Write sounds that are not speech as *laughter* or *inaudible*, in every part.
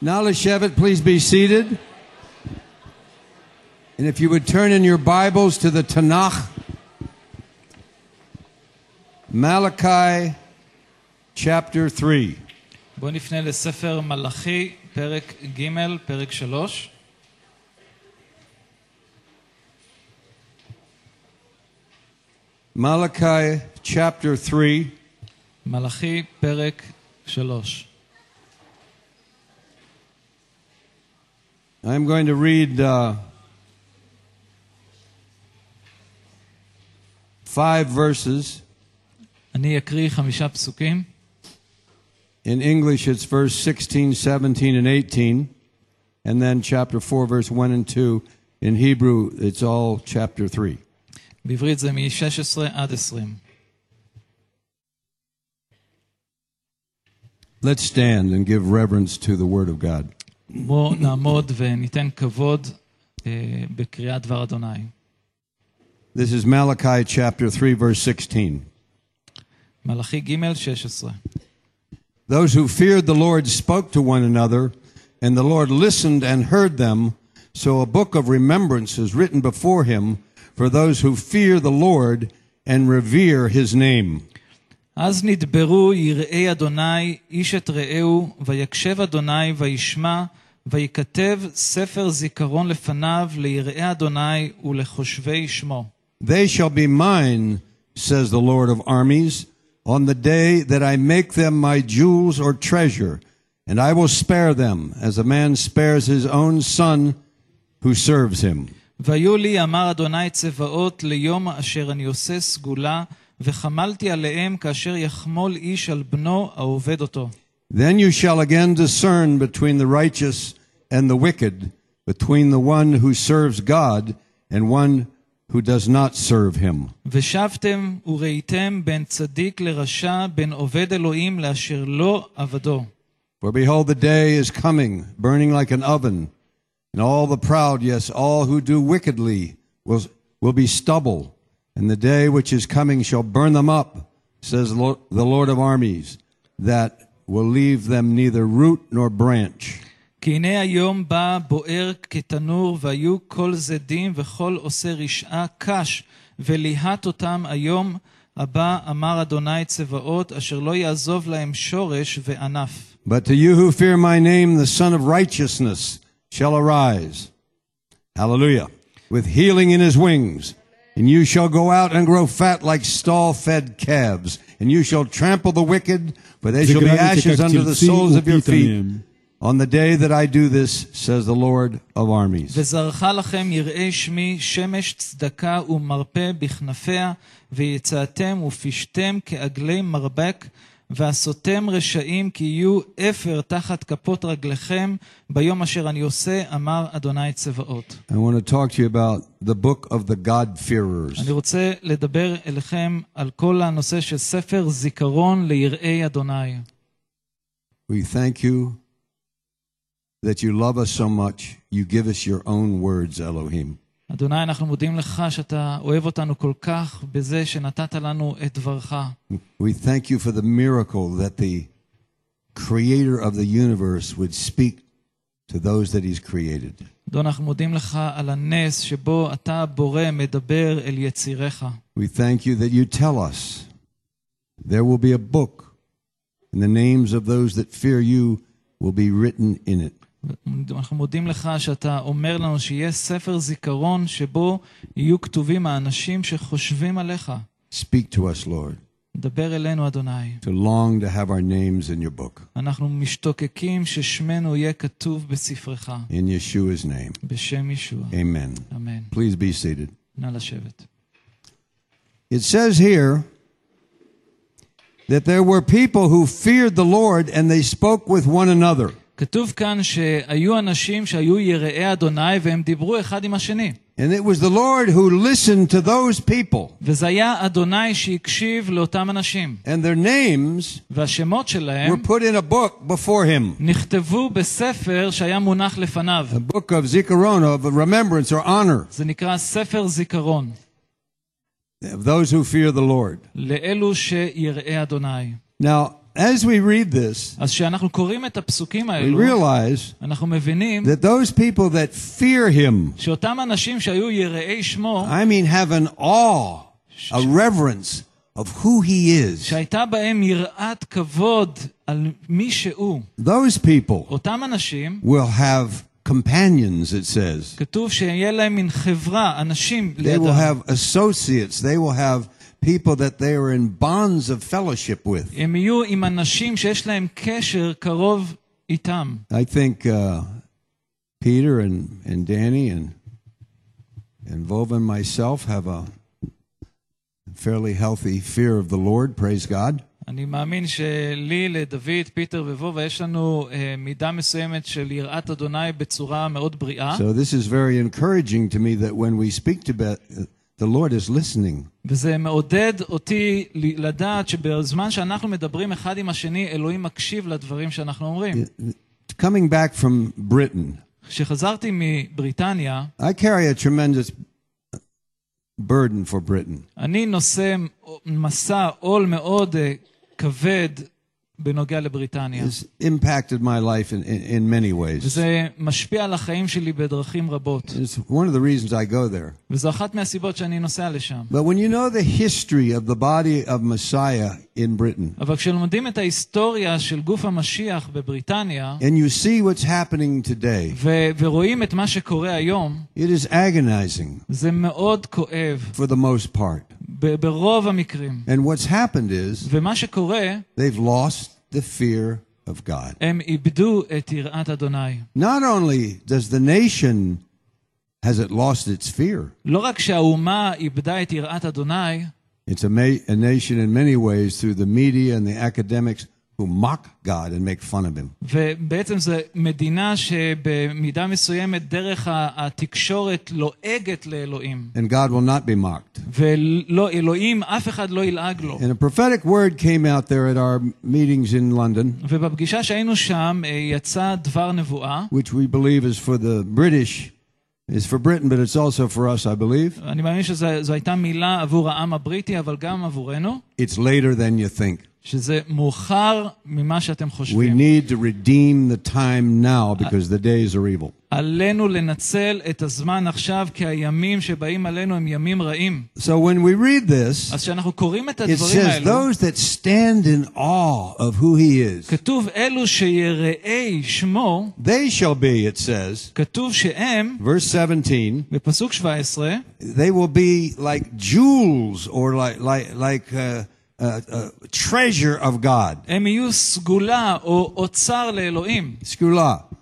Now, Leshevet, please be seated. And if you would turn in your Bibles to the Tanakh, Malachi chapter 3. בואו נפנה לספר מלאכי, פרק ג', פרק שלוש. Malachi chapter 3, מלאכי, פרק שלוש. I'm going to read uh, five verses. אני אקריא חמישה פסוקים. In English, it's verse 16, 17, and 18. And then chapter 4, verse 1 and 2. In Hebrew, it's all chapter 3. בעברית זה מ-16 עד 20. Let's stand and give reverence to the Word of God. בואו נעמוד וניתן כבוד אה, בקריאת דבר אדוני. This is Malachi chapter 3, verse 16. מלאכי ג', 16. Those who feared the Lord spoke to one another, and the Lord listened and heard them. So a book of remembrance is written before him for those who fear the Lord and revere his name. אז נדברו יראי אדוני איש את רעהו, ויקשב אדוני וישמע, ויכתב ספר זיכרון לפניו ליראי אדוני ולחושבי שמו. They shall be mine, says the Lord of armies, on the day that I make them my jewels or treasure, and I will spare them as a man spares his own son who serves him. והיו לי, אמר אדוני צבאות, ליום אשר אני עושה סגולה, וחמלתי עליהם כאשר יחמול איש על בנו העובד אותו. Then you shall again discern between the righteous and the wicked, between the one who serves God and one who does not serve him. ושבתם וראיתם בין צדיק לרשע, בין עובד אלוהים לאשר לא עבדו. For behold, the day is coming, burning like an oven, and all the proud, yes, all who do wickedly, will, will be stubble. And the day which is coming shall burn them up, says the Lord- the Lord of armies, that will leave them neither root nor branch. כי הנה היום בא בוער כתנור, והיו כל זדים וכל עושה רשעה קש, וליהט אותם היום הבא, אמר אדוני צבאות, אשר לא יעזוב להם שורש וענף. But to you who fear my name, the Son of Righteousness shall arise. Hallelujah. With healing in his wings. And you shall go out and grow fat like stall-fed calves, and you shall trample the wicked, for they shall be ashes under the soles of your feet. On the day that I do this, says the Lord of armies. ויצאתם כעגלי מרבק, ועשותם רשעים כי יהיו אפר תחת כפות רגליכם, ביום אשר אני עושה, אמר אדוני צבאות. I want to talk to you about the book of the God-fearers. אני רוצה לדבר אליכם על כל הנושא של ספר זיכרון ליראי אדוני. We thank you that you love us so much, you give us your own words, Elohim. אדוני, אנחנו מודים לך שאתה אוהב אותנו כל כך בזה שנתת לנו את דברך. We thank you for the miracle that the creator of the universe would speak to those that he's created. אדון, אנחנו מודים לך על הנס שבו אתה הבורא מדבר אל יציריך. We thank you that you tell us there will be a book, and the names of those that fear you will be written in it. אנחנו מודים לך שאתה אומר לנו שיהיה ספר זיכרון שבו יהיו כתובים האנשים שחושבים עליך. Speak to us, Lord, דבר אלינו, אדוני. to long to have our names in your book. אנחנו משתוקקים ששמנו יהיה כתוב בספרך, In Yeshua's name. בשם ישוע. Amen. אמן. Please be seated. נא לשבת. It says here that there were people who feared the Lord and they spoke with one another. כתוב כאן שהיו אנשים שהיו יראי אדוני והם דיברו אחד עם השני. And it was the Lord who listened to those people. וזה היה אדוני שהקשיב לאותם אנשים. And their names והשמות were שלהם put in a book before him. נכתבו בספר שהיה מונח לפניו. A book of Zikaron, of remembrance or honor זה נקרא ספר זיכרון, of those who fear the Lord. לאלו שיראי אדוני. Now, as we read this, אז כשאנחנו קוראים את הפסוקים we האלו, realize אנחנו מבינים that those people that fear him, שאותם אנשים שהיו יראי שמו, I mean, have an awe, a reverence of who he is. שהייתה בהם יראת כבוד על מי שהוא, Those people אותם אנשים, will have companions, it says. כתוב שיהיה להם מין חברה, אנשים They will לידם. have associates. They will have people that they are in bonds of fellowship with. הם יהיו עם אנשים שיש להם קשר קרוב איתם. I think uh, Peter and, and Danny and and Vova and myself have a fairly healthy fear of the Lord. Praise God. אני מאמין שלי, לדוד, פיטר וובה, יש לנו אה, מידה מסוימת של יראת אדוני בצורה מאוד בריאה, So this is very encouraging to me that when we speak to Beth, the Lord is listening. וזה מעודד אותי ל- לדעת שבזמן שאנחנו מדברים אחד עם השני, אלוהים מקשיב לדברים שאנחנו אומרים. Coming back from Britain, כשחזרתי מבריטניה, I carry a tremendous burden for Britain. אני נושא מסע עול מאוד אה, כבד בנוגע לבריטניה. It's impacted my life in, in, in many ways. וזה משפיע על החיים שלי בדרכים רבות. It's one of the reasons I go there. וזו אחת מהסיבות שאני נוסע לשם. But when you know the history of the body of Messiah in Britain, אבל כשלומדים את ההיסטוריה של גוף המשיח בבריטניה, and you see what's happening today, ו- ורואים את מה שקורה היום, it is agonizing זה מאוד כואב, for the most part. ב- ברוב המקרים. And what's happened is ומה שקורה, they've lost the fear of God. הם איבדו את יראת אדוני. Not only does the nation has it lost its fear, לא רק שהאומה איבדה את יראת אדוני, it's a, ma- a nation in many ways through the media and the academics who mock God and make fun of him. ובעצם זו מדינה שבמידה מסוימת דרך ה- התקשורת לועגת לאלוהים. And God will not be mocked. ולא, אלוהים, אף אחד לא ילעג לו. And a prophetic word came out there at our meetings in London, ובפגישה שהיינו שם אה, יצא דבר נבואה. which we believe is for the British, is for Britain, but it's also for us, I believe. אני מאמין שזו הייתה מילה עבור העם הבריטי, אבל גם עבורנו, It's later than you think. שזה מאוחר ממה שאתם We חושבים. need to redeem the time now because the days are evil. עלינו לנצל את הזמן עכשיו, כי הימים שבאים עלינו הם ימים רעים. So when we read this, אז כשאנחנו קוראים את it הדברים says, האלו, those that stand in awe of who he is, כתוב אלו שיראי שמו, they shall be, it says, כתוב שהם, verse 17, בפסוק 17, they will be like jewels or like, like, like uh, uh, uh, treasure of God. הם יהיו סגולה או אוצר לאלוהים. Skula.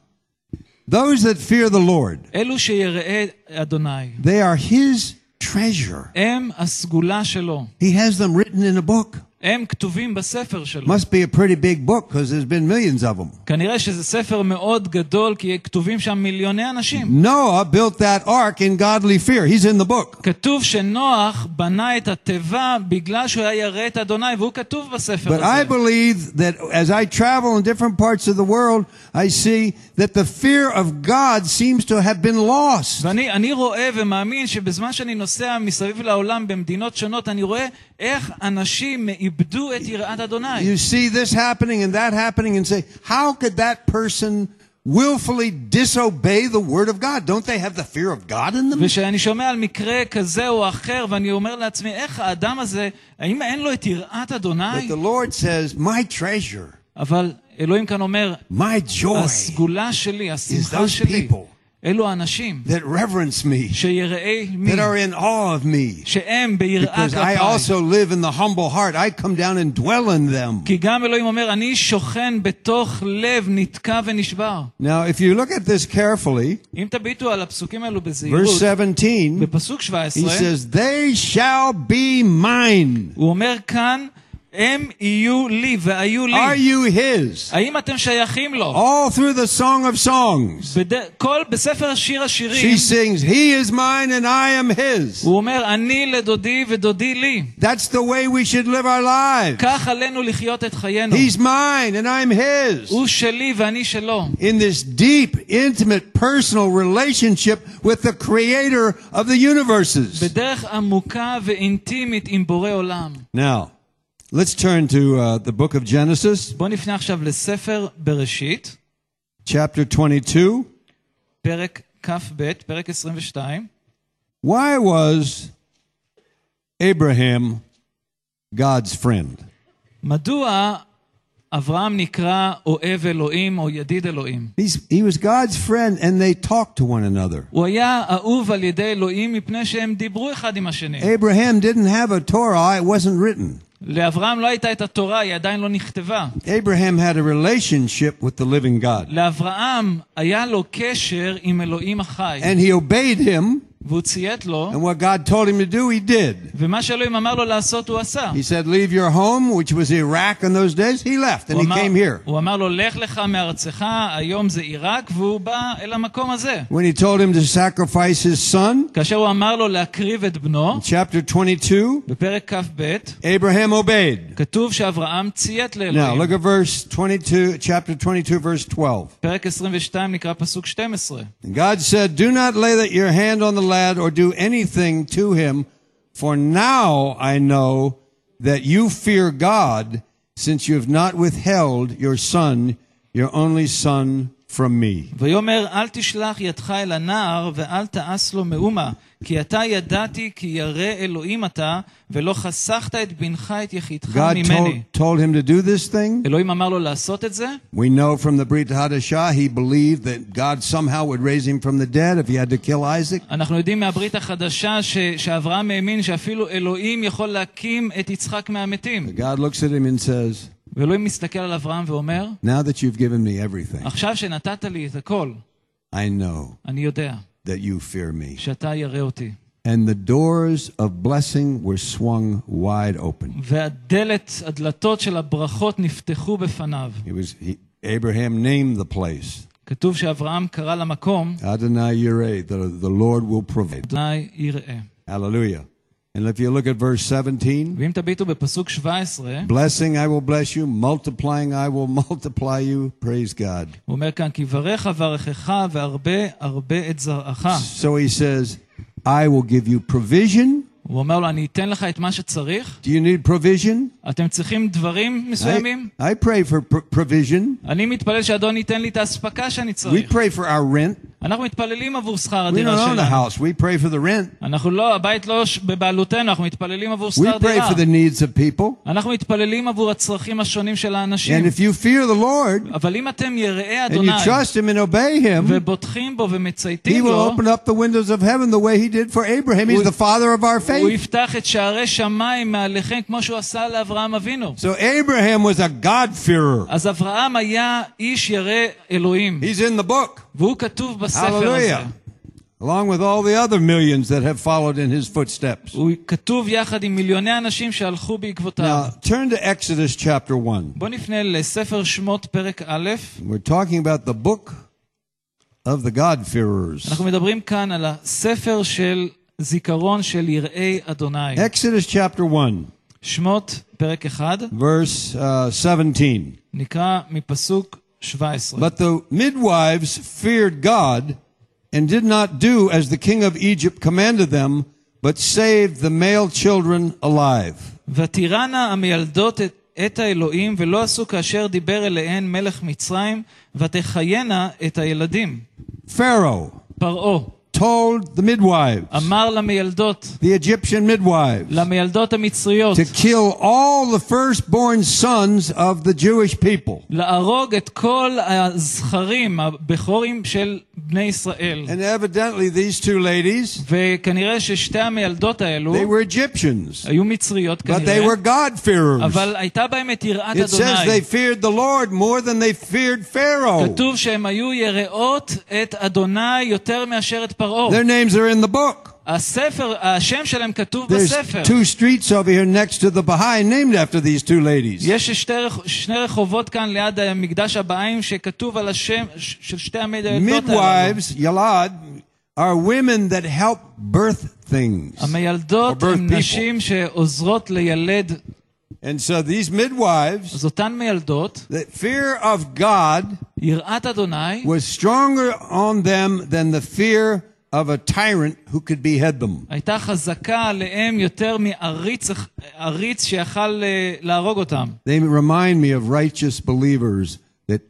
Those that fear the Lord, אלו שיראי אדוני, they are his treasure. הם הסגולה שלו. He has them written in a book. הם כתובים בספר שלו. Must be a pretty big book because there's been millions of them. כנראה שזה ספר מאוד גדול, כי כתובים שם מיליוני אנשים. Noah built that ark in godly fear. He's in the book. כתוב שנוח בנה את התיבה בגלל שהוא היה ירא את אדוני, והוא כתוב בספר But I הזה. believe that as I travel in different parts of the world, I see that the fear of God seems to have been lost. ואני אני רואה ומאמין שבזמן שאני נוסע מסביב לעולם במדינות שונות, אני רואה איך אנשים איבדו את יראת אדוני. You see this happening and that happening and say, how could that person willfully disobey the word of God? Don't they have the fear of God in them? וכשאני שומע על מקרה כזה או אחר, ואני אומר לעצמי, איך האדם הזה, האם אין לו את יראת But אדוני? the Lord says, my treasure, אבל אלוהים כאן אומר, my joy הסגולה שלי, השמחה those שלי, people. אלו האנשים that reverence me, שיראי מי, that are in awe of me. שהם ביראה Because I כלפיי. also live in the humble heart. I come down and dwell in them. כי גם אלוהים אומר, אני שוכן בתוך לב נתקע ונשבר. Now, if you look at this carefully, אם תביטו על הפסוקים האלו verse בזהירות, 17, בפסוק he 17, says, They shall be mine. הוא אומר כאן, הם יהיו לי והיו לי. Are you his? האם אתם שייכים לו? All through the Song of Songs, בד... כל, בספר שיר השירים, she sings, He is mine and I am his. הוא אומר, אני לדודי ודודי לי. That's the way we should live our lives. כך עלינו לחיות את חיינו. He's mine and I'm his. הוא שלי ואני שלו. in this deep, intimate, personal relationship with the creator of the universes. בדרך עמוקה ואינטימית עם בורא עולם. Now, Let's turn to uh, the book of Genesis, בואו נפנה עכשיו לספר בראשית, chapter 22. פרק כ"ב, פרק 22. Why was Abraham God's friend? מדוע אברהם נקרא אוהב אלוהים או ידיד אלוהים? He's, he was God's friend and they talked to one another. הוא היה אהוב על ידי אלוהים מפני שהם דיברו אחד עם השני. Abraham didn't have a Torah, it wasn't written. לאברהם לא הייתה את התורה, היא עדיין לא נכתבה. Abraham had a relationship with the living God. לאברהם היה לו קשר עם אלוהים החי, And he obeyed him, והוא ציית לו, and what God told him to do, he did. ומה שאלוהים אמר לו לעשות הוא עשה. He said, Leave your home, which was Iraq in those days. He left and הוא he אמר, came here. הוא אמר לו, לך לך מארצך, היום זה עיראק, והוא בא אל המקום הזה. When he told him to sacrifice his son, כאשר הוא אמר לו להקריב את בנו, chapter 22, בפרק כ"ב, Abraham obeyed. כתוב שאברהם ציית Now, לאלוהים. look at verse 22, chapter 22, verse 12. פרק 22 נקרא פסוק 12. And God said, Do not lay that your hand on the lad or do anything to him, for now I know that you fear God, since you have not withheld your son, your only son, from me. ויאמר אל תשלח ידך אל הנער ואל תעש לו מאומה כי אתה ידעתי כי ירא אלוהים אתה ולא חסכת את בנך את יחידך God ממני. told, told him to do this thing. אלוהים אמר לו לעשות את זה, We know from the Brit Hadashah, he believed that God somehow would raise him from the dead if he had to kill Isaac. אנחנו יודעים מהברית החדשה ש, שאברהם האמין שאפילו אלוהים יכול להקים את יצחק מהמתים. God looks at him and says, ואלוהים מסתכל על אברהם ואומר, Now that you've given me everything, עכשיו שנתת לי את הכל, I know אני יודע that you fear me. שאתה ירא אותי. And the doors of blessing were swung wide open. והדלת, הדלתות של הברכות נפתחו בפניו. It was he, Abraham named the place כתוב שאברהם קרא למקום, Adonai Yireh, the, the Lord will provide. אדוני יראה. Hallelujah. And if you look at verse 17, ואם תביטו בפסוק 17, blessing I will bless you, multiplying I will *laughs* multiply you. Praise God. הוא אומר כאן, כי ברך אברכך והרבה הרבה את זרעך. So he says, I will give you provision. הוא אומר לו, אני אתן לך את מה שצריך, Do you need provision? אתם צריכים דברים מסוימים? I, I pray for pr- provision. אני מתפלל שאדון ייתן לי את האספקה שאני We צריך. pray for our rent. אנחנו מתפללים עבור שכר We הדירה don't own the שלנו. house. We pray for the rent. אנחנו לא, הבית לא ש- בבעלותנו, אנחנו מתפללים עבור We שכר pray דירה. for the needs of people. אנחנו מתפללים עבור הצרכים השונים של And האנשים. if you fear the Lord אבל אם אתם יראי and you אדוני trust Him and obey Him, ובוטחים בו He ומצייתים will לו, open up the windows of heaven the way He did for Abraham. He's the father of our הוא faith. יפתח את שערי שמיים מעליכם כמו שהוא עשה לאברהם אבינו. So Abraham was a God-fearer. אז אברהם היה איש ירא אלוהים, He's in the book. והוא כתוב בספר הזה. Hallelujah. Along with all the other millions that have followed in his footsteps. הוא כתוב יחד עם מיליוני אנשים שהלכו בעקבותיו. Now, turn to Exodus chapter 1. בואו נפנה לספר שמות פרק א', We're talking about the book of the God-fearers. אנחנו מדברים כאן על הספר של זיכרון של יראי אדוני. Exodus chapter 1, שמות פרק 1, verse uh, 17. נקרא מפסוק 17. But the midwives feared God and did not do as the king of Egypt commanded them, but saved the male children alive. ותיראנה המיילדות את, את האלוהים, ולא עשו כאשר דיבר אליהן מלך מצרים, ותחיינה את הילדים. Pharaoh פרעה told the midwives, אמר למיילדות, the Egyptian midwives, למיילדות המצריות, to kill all the firstborn sons of the Jewish people. להרוג את כל הזכרים, הבכורים של בני ישראל. And evidently, these two ladies, וכנראה ששתי המיילדות האלו they were Egyptians, היו מצריות but they כנראה, were God-fearers. אבל הייתה בהם את יראת It says they אדוני. feared the Lord more than they feared Pharaoh. כתוב שהם היו יראות את אדוני יותר מאשר את פרעה. Their names are in the book. הספר, השם שלהם כתוב There's בספר. two streets over here next to the Baha'i named after these two ladies. יש שתי, רח- שני רחובות כאן ליד מקדש הבאים שכתוב על השם ש- של שתי המיילדות האלו. Midwives, Yalad, are women that help birth things. המיילדות Or birth הן people. נשים שעוזרות לילד. And so these midwives, אז אותן מיילדות, the fear of God יראת אדוני was stronger on them than the fear of a tyrant who could behead them. הייתה חזקה עליהם יותר מעריץ עריץ שיכל אה, להרוג אותם. They remind me of righteous believers that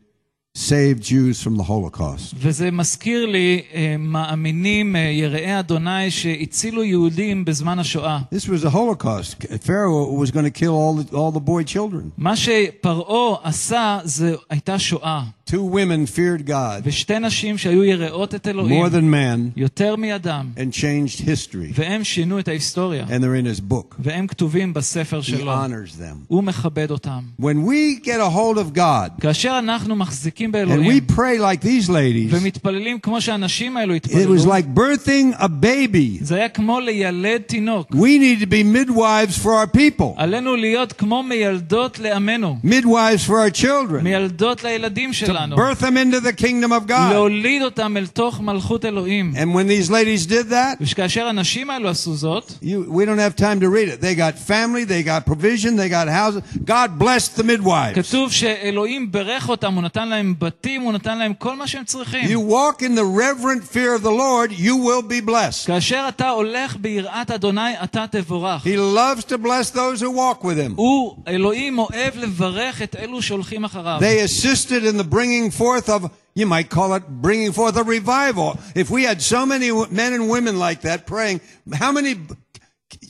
saved Jews from the Holocaust. וזה מזכיר לי אה, מאמינים אה, יראי אדוני שהצילו יהודים בזמן השואה. This was a Holocaust. Pharaoh was going to kill all the, all the boy children. מה שפרעה עשה זה הייתה שואה. Two women feared God ושתי נשים שהיו יראות את אלוהים more than man יותר מאדם, and changed history. והם שינו את ההיסטוריה, And they're in his book. והם כתובים בספר He שלו. honors them. הוא מכבד אותם. When we get a hold of God כאשר אנחנו מחזיקים and באלוהים we pray like these ladies, ומתפללים כמו שהאנשים האלו it התפללו, was like birthing a baby. זה היה כמו לילד תינוק. We need to be midwives for our people, עלינו להיות כמו מיילדות לעמנו, midwives for our children, מיילדות לילדים שלנו, to birth them into the kingdom of God. להוליד אותם אל תוך מלכות אלוהים. And when these ladies did that, וכאשר הנשים האלו עשו זאת, you, we don't have time to read it. They got family, they got provision, they got houses. God blessed the midwives. כתוב שאלוהים ברך אותם, הוא נתן להם בתים, הוא נתן להם כל מה שהם צריכים. You walk in the reverent fear of the Lord, you will be blessed. כאשר אתה הולך ביראת אדוני, אתה תבורך. He loves to bless those who walk with him. הוא, אלוהים אוהב לברך את אלו שהולכים אחריו. They assisted in the bringing forth of, you might call it bringing forth a revival. If we had so many w- men and women like that praying, how many b-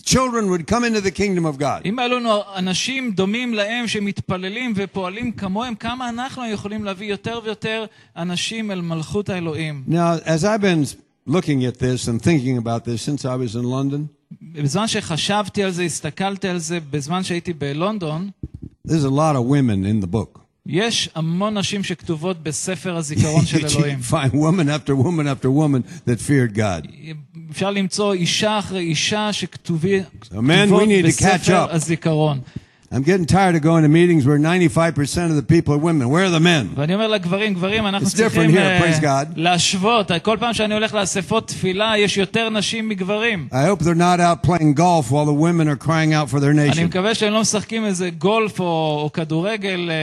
children would come into the kingdom of God? אם היו לנו אנשים דומים להם שמתפללים ופועלים כמוהם, כמה אנחנו יכולים להביא יותר ויותר אנשים אל מלכות האלוהים. Now, as I've been looking at this and thinking about this since I was in London, בזמן שחשבתי על זה, הסתכלתי על זה, בזמן שהייתי בלונדון, there's a lot of women in the book. יש המון נשים שכתובות בספר הזיכרון של you אלוהים. find woman after woman after woman that feared God. אפשר למצוא אישה אחרי אישה שכתובים So, man, we need to catch בספר up. הזיכרון. I'm getting tired of going to meetings where 95% of the people are women. Where are the men? ואני אומר לגברים, גברים, אנחנו It's different צריכים here, אה, praise God. להשוות. כל פעם שאני הולך לאספות תפילה, יש יותר נשים מגברים. I hope they're not out playing golf while the women are crying out for their אני nation. מקווה שהם לא משחקים איזה גולף או, או כדורגל אה,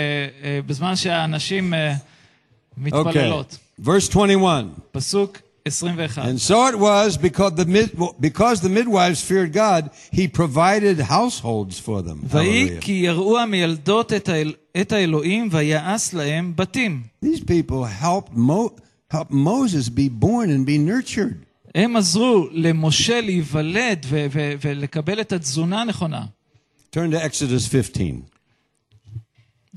אה, בזמן שהנשים אה, Okay. מתפללות. Verse 21. פסוק 21. And so it was because the, mid, because the midwives feared God, he provided households for them. ויהי Hallelujah. כי יראו המילדות את, האל, את האלוהים ויעש להם בתים. These people helped, Mo, helped Moses be born and be nurtured. הם עזרו למשה להיוולד ו- ו- ולקבל את התזונה הנכונה. Turn to Exodus 15,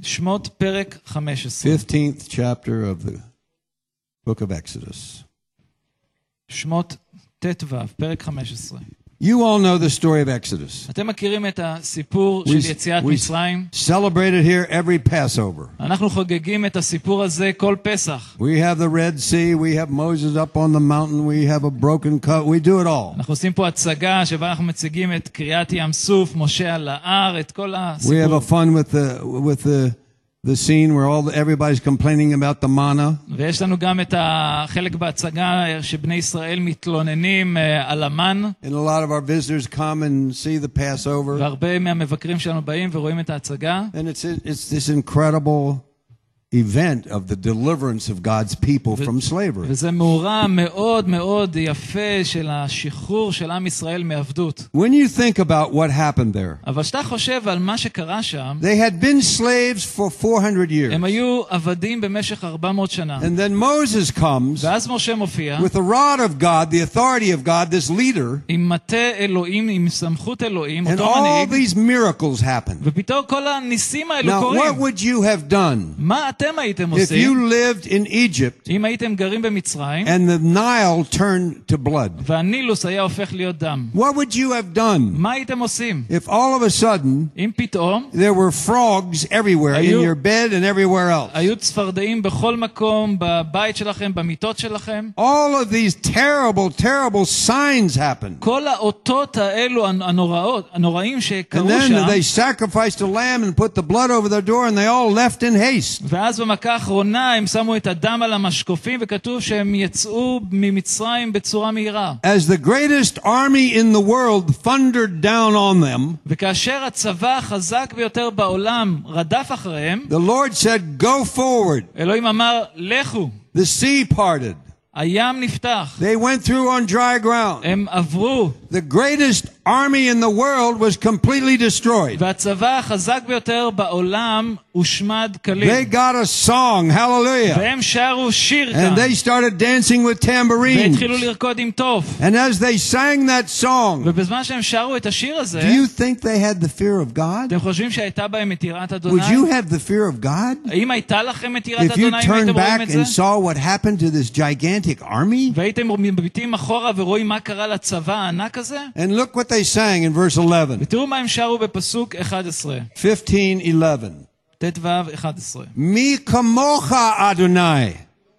שמות פרק 15. 15th chapter of the book of Exodus. שמות ט"ו, פרק 15. You all know the story of Exodus. אתם מכירים את הסיפור We- של יציאת we- מצרים? Celebrate it here every Passover. אנחנו חוגגים את הסיפור הזה כל פסח. We have the Red Sea, we have Moses up on the mountain, we have a broken cut, we do it all. אנחנו עושים פה הצגה שבה אנחנו מציגים את קריעת ים סוף, משה על ההר, את כל We have הסיפור. a fun with the with the the scene where all the, everybody's complaining about the manna. ויש לנו גם את החלק בהצגה שבני ישראל מתלוננים אה, על המן, And a lot of our visitors come and see the Passover. והרבה מהמבקרים שלנו באים ורואים את ההצגה. And it's it's this incredible event of the deliverance of God's people from slavery. וזה מאורע מאוד מאוד יפה של השחרור של עם ישראל מעבדות. When you think about what happened there, אבל כשאתה חושב על מה שקרה שם, they had been slaves for 400 years. הם היו עבדים במשך 400 שנה. And then Moses comes ואז משה מופיע with the rod of God, the authority of God, this leader, עם מטה אלוהים, עם סמכות אלוהים, and אותו all מנהיג, these miracles happen. ופתאום כל הניסים האלו Now, קורים. what would you have done מה אתם הייתם if you עושים lived in Egypt אם הייתם גרים במצרים, and the Nile turned to blood? והנילוס היה הופך להיות דם? What would you have done מה הייתם עושים? if all of a sudden אם פתאום there were frogs everywhere in Are you- your bed and everywhere else? היו צפרדעים בכל מקום, בבית שלכם, במיטות שלכם? All of these terrible, terrible signs happened. כל האותות האלו הנוראות, הנוראים And שקרו then שם, they sacrificed a lamb and put the blood over their door, and they all left in haste. ואז במכה האחרונה הם שמו את הדם על המשקופים, וכתוב שהם יצאו ממצרים בצורה מהירה. As the greatest army in the world thundered down on them, וכאשר הצבא החזק ביותר בעולם רדף אחריהם, the Lord said, Go forward. אלוהים אמר, לכו. The sea parted, הים נפתח. They went through on dry ground. הם עברו, The greatest army in the world was completely destroyed. והצבא החזק ביותר בעולם הושמד כליל. They got a song, hallelujah. והם שרו שיר And כאן, they started dancing with tambourines. והתחילו לרקוד עם תוף. And as they sang that song, ובזמן שהם שרו את השיר הזה, do you think they had the fear of God? אתם חושבים שהייתה בהם את יראת Would אדוני? you have the fear of God? האם הייתה לכם את יראת If you אדוני אם הייתם turned רואים back את זה? and saw what happened to this gigantic army? והייתם מביטים אחורה ורואים מה קרה לצבא הענק הזה? And look what they sang in verse 11, ותראו מה הם שרו בפסוק 11, 15, 11. ט"ו 11. Mi kamocha Adonai,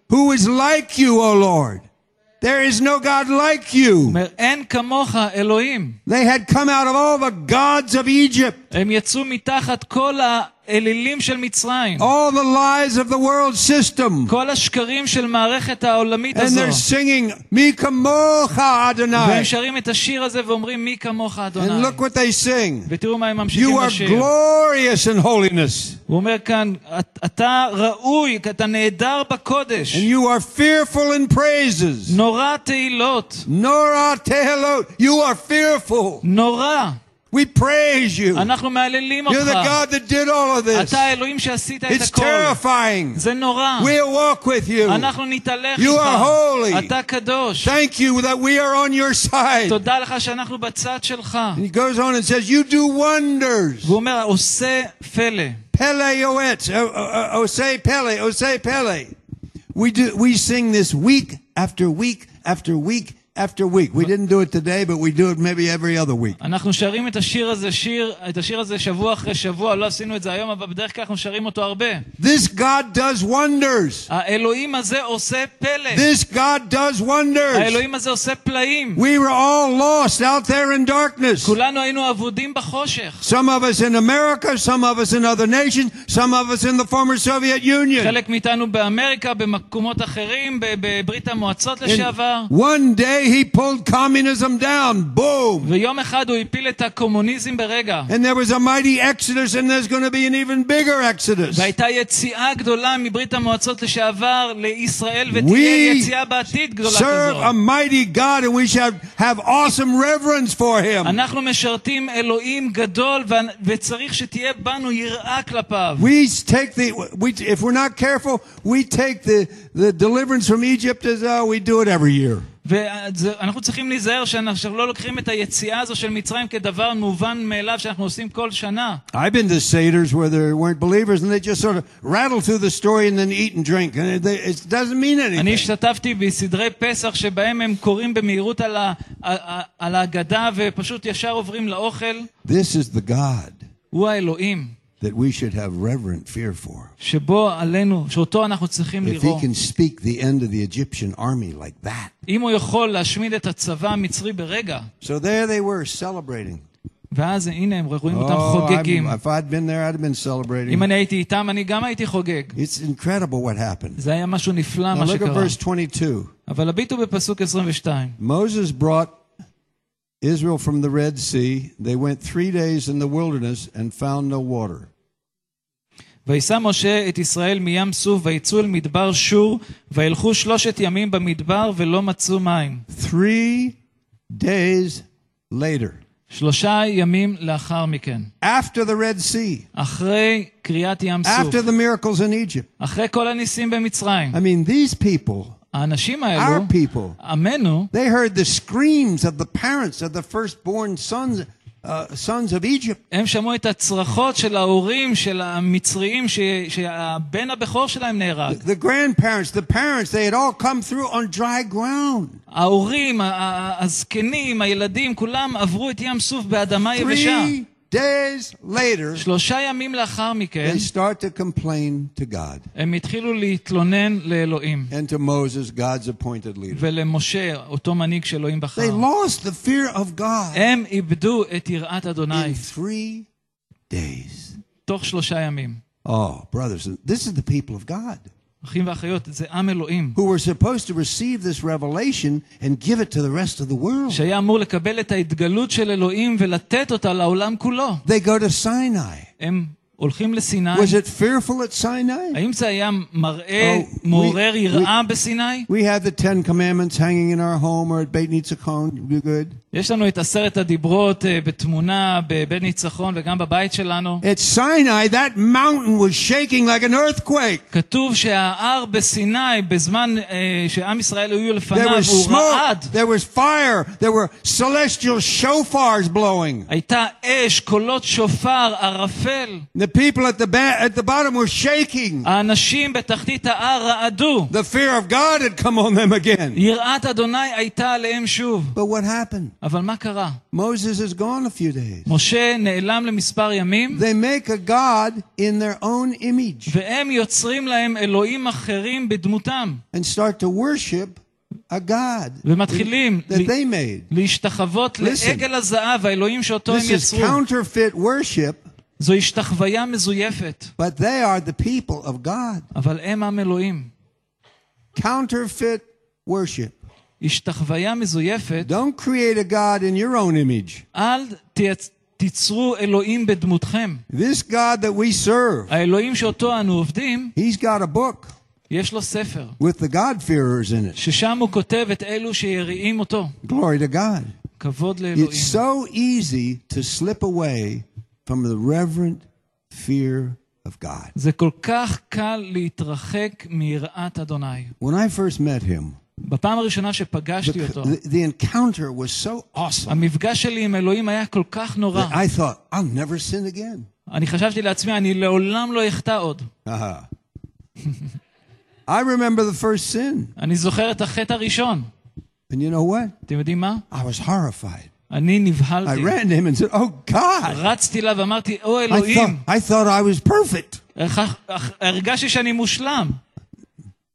who is like you, O Lord. There is no God like you. אומר, אין כמוך אלוהים. They had come out of all the gods of Egypt, הם יצאו מתחת כל האלילים של מצרים. all the lies of the world system. כל השקרים של מערכת העולמית And הזו. they're singing, Mi kamocha והם Adonai. שרים את השיר הזה ואומרים מי כמוך And אדוני. look what they sing. ותראו מה הם ממשיכים You are לשיר. glorious in holiness, הוא אומר כאן, "את- אתה ראוי, אתה נהדר and בקודש. you are fearful in praises. נורא תהילות. Nora Tehelot, you are fearful. נורא. We praise you. אנחנו מהללים You're the אותך. God that did all of this. אתה האלוהים שעשית את It's הכל. terrifying. זה נורא. We'll walk with you. אנחנו נתהלך You are איתך. holy. אתה קדוש. Thank you that we are on your side. תודה לך שאנחנו בצד שלך. And he goes on and says, You do wonders. והוא אומר, עושה פלא. Pele Yoetz, O- O- O- Ose Pele, Ose Pele. We do. We sing this week after week after week after week. We didn't do it today, but we do it maybe every other week. אנחנו שרים את השיר הזה, שיר, את השיר הזה שבוע אחרי שבוע, לא עשינו את זה היום, אבל בדרך כלל אנחנו שרים אותו הרבה. This God does wonders. האלוהים הזה עושה פלא. This God does wonders. האלוהים הזה עושה פלאים. We were all lost out there in darkness. כולנו היינו אבודים בחושך. Some of us in America, some of us in other nations, some of us in the former Soviet Union. חלק מאיתנו באמריקה, במקומות אחרים, ב- בברית המועצות לשעבר. And one day he pulled communism down. Boom. ויום אחד הוא הפיל את הקומוניזם ברגע. And there was a mighty exodus, and there's going to be an even bigger exodus. והייתה יציאה גדולה מברית המועצות לשעבר לישראל, ותהיה We יציאה בעתיד גדולה serve a כזו. mighty God, and we shall have awesome reverence for him. אנחנו משרתים אלוהים גדול, ו- וצריך שתהיה בנו יראה כלפיו. We take the, we, if we're not careful, we take the, the deliverance from Egypt as uh, we do it every year. ואנחנו צריכים להיזהר שאנחנו לא לוקחים את היציאה הזו של מצרים כדבר מובן מאליו שאנחנו עושים כל שנה. I've been to Seder's where there weren't believers, and they just sort of rattle through the story and then eat and drink. And they, it doesn't mean אני anything. השתתפתי בסדרי פסח שבהם הם קוראים במהירות על, ה, על, על ההגדה ופשוט ישר עוברים לאוכל. This is the God הוא האלוהים that we should have reverent fear for. שבו עלינו, שאותו אנחנו צריכים If he לראות. can speak the end of the Egyptian army like that. אם הוא יכול להשמיד את הצבא המצרי ברגע, So there they were celebrating. ואז הנה הם רואים אותם Oh, חוגגים. I'm- if I'd been there, I'd have been celebrating. אם אני הייתי איתם, אני גם הייתי חוגג. It's incredible what happened. זה היה משהו נפלא Now מה look at שקרה. verse 22. אבל הביטו בפסוק 22. Moses brought Israel from the Red Sea. They went three days in the wilderness and found no water. וישא משה את ישראל מים סוף ויצאו אל מדבר שור וילכו שלושת ימים במדבר ולא מצאו מים. Three days later, שלושה ימים לאחר מכן, after the Red Sea, אחרי קריאת ים סוף, after the miracles in Egypt. אחרי כל הניסים במצרים, I mean, these people, האנשים our האלו, people, עמנו, they heard the screams of the parents of the firstborn sons, uh, sons of Egypt. הם שמעו את הצרחות של ההורים של המצריים ש- שהבן הבכור שלהם נהרג. The grandparents, the parents, they had all come through on dry ground. ההורים, ה- ה- הזקנים, הילדים, כולם עברו את ים סוף באדמה יבשה. Three days later, שלושה ימים לאחר מכן, they start to complain to God הם התחילו להתלונן לאלוהים. and to Moses, God's appointed leader. ולמשה, אותו מנהיג שאלוהים They בחר. lost the fear of God הם איבדו את יראת אדוני in three days. תוך שלושה ימים. Oh, brothers, this is the people of God אחים ואחיות, זה עם אלוהים, who were supposed to receive this revelation and give it to the rest of the world. שהיה אמור לקבל את ההתגלות של אלוהים ולתת אותה לעולם כולו. They go to Sinai הם הולכים לסיני. Was it fearful at Sinai? האם זה היה מראה Oh, we- מעורר we- יראה בסיני? We have the Ten Commandments hanging in our home or at Beit Nitzachon. You good? יש לנו את עשרת הדיברות אה, בתמונה בבית ניצחון וגם בבית שלנו. At Sinai, that mountain was shaking like an earthquake. כתוב שההר בסיני, בזמן אה, שעם ישראל היו There לפניו, was הוא רעד. smoke, there was fire, there were celestial shofars blowing. הייתה אש, קולות שופר, ערפל. The people at the, ba- at the bottom were shaking. האנשים בתחתית ההר רעדו. The fear of God had come on them again. יראת אדוני הייתה עליהם שוב. But what happened? אבל מה קרה? Moses is gone a few days. משה נעלם למספר ימים, They make a God in their own image והם יוצרים להם אלוהים אחרים בדמותם, and start to worship a God ומתחילים that they made. להשתחוות Listen. לעגל הזהב, האלוהים שאותו הם This is יצרו. counterfeit worship, זו השתחוויה מזויפת, but they are the people of God. אבל הם עם אלוהים. Counterfeit worship. השתחוויה מזויפת, Don't create a God in your own image. אל תייצ- תיצרו אלוהים בדמותכם. This God that we serve, האלוהים שאותו אנו עובדים, He's got a book יש לו ספר, with the God-fearers in it. ששם הוא כותב את אלו שיראים אותו. Glory to God. כבוד It's לאלוהים. so easy to slip away from the reverent fear of God. זה כל כך קל להתרחק מיראת אדוני. When I first met him, בפעם הראשונה שפגשתי the, אותו, the, the encounter was so awesome. המפגש שלי עם אלוהים היה כל כך נורא. that I thought, I'll never sin again. אני חשבתי לעצמי, אני לעולם לא אחטא עוד. Uh-huh. I remember the first sin. אני זוכר את החטא הראשון. And you know what? אתם יודעים מה? I was horrified. אני I נבהלתי. ran to him and said, Oh God. רצתי אליו ואמרתי, או I אלוהים, thought, I thought I was perfect. הר- הרגשתי שאני מושלם.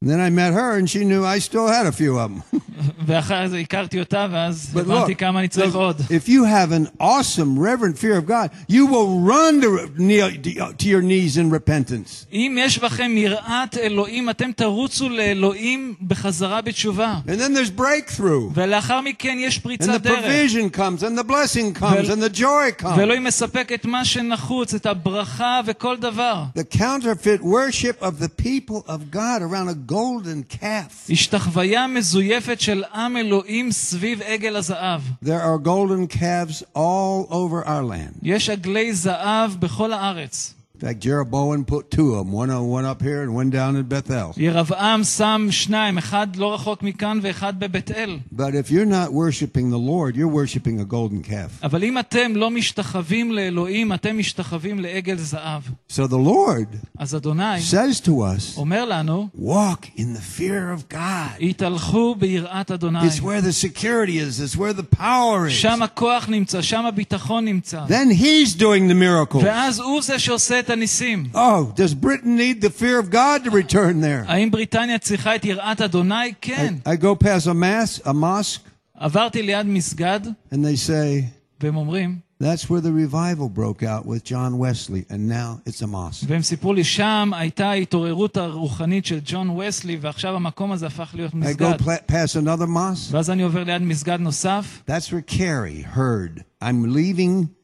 And then I met her and she knew I still had a few of them. *laughs* ואחרי זה הכרתי אותה, ואז But look, הבנתי כמה אני צריך עוד. if you have an awesome reverent fear of God, you will run to, kneel, to your knees in repentance. אם יש בכם יראת אלוהים, אתם תרוצו לאלוהים בחזרה בתשובה. And then there's breakthrough. ולאחר מכן יש And the פריצת דרך. provision comes, and the blessing comes, Vel- and the joy comes. ואלוהים מספק את מה שנחוץ, את הברכה וכל דבר. The counterfeit worship of the people of God around a golden calf. השתחוויה מזויפת של עם אלוהים סביב עגל הזהב. There are golden calves all over our land. יש עגלי זהב בכל הארץ. In fact, Jeroboam put two of them, one, on, one up here and one down in Bethel. ירבעם שם שניים, אחד לא רחוק מכאן ואחד בבית אל. But if you're not worshiping the Lord, you're worshiping a golden calf. אבל אם אתם לא משתחווים לאלוהים, אתם משתחווים לעגל זהב. So the Lord אז אדוני says to us, אומר לנו, walk in the fear of God. התהלכו ביראת אדוני. It's where the security is, it's where the power is. שם הכוח נמצא, שם הביטחון נמצא. Then he's doing the miracles. ואז הוא זה שעושה את הניסים. Oh, does Britain need the fear of God to return there? האם בריטניה צריכה את יראת אדוני? כן. I, I go past a mass, a mosque. עברתי ליד מסגד. And they say. והם אומרים. That's where the revival broke out with John Wesley, and now it's a mosque. והם סיפרו לי שם הייתה ההתעוררות הרוחנית של ג'ון וסלי, ועכשיו המקום הזה הפך להיות מסגד. I go past another mosque. ואז אני עובר ליד מסגד נוסף. That's where Carey heard, I'm leaving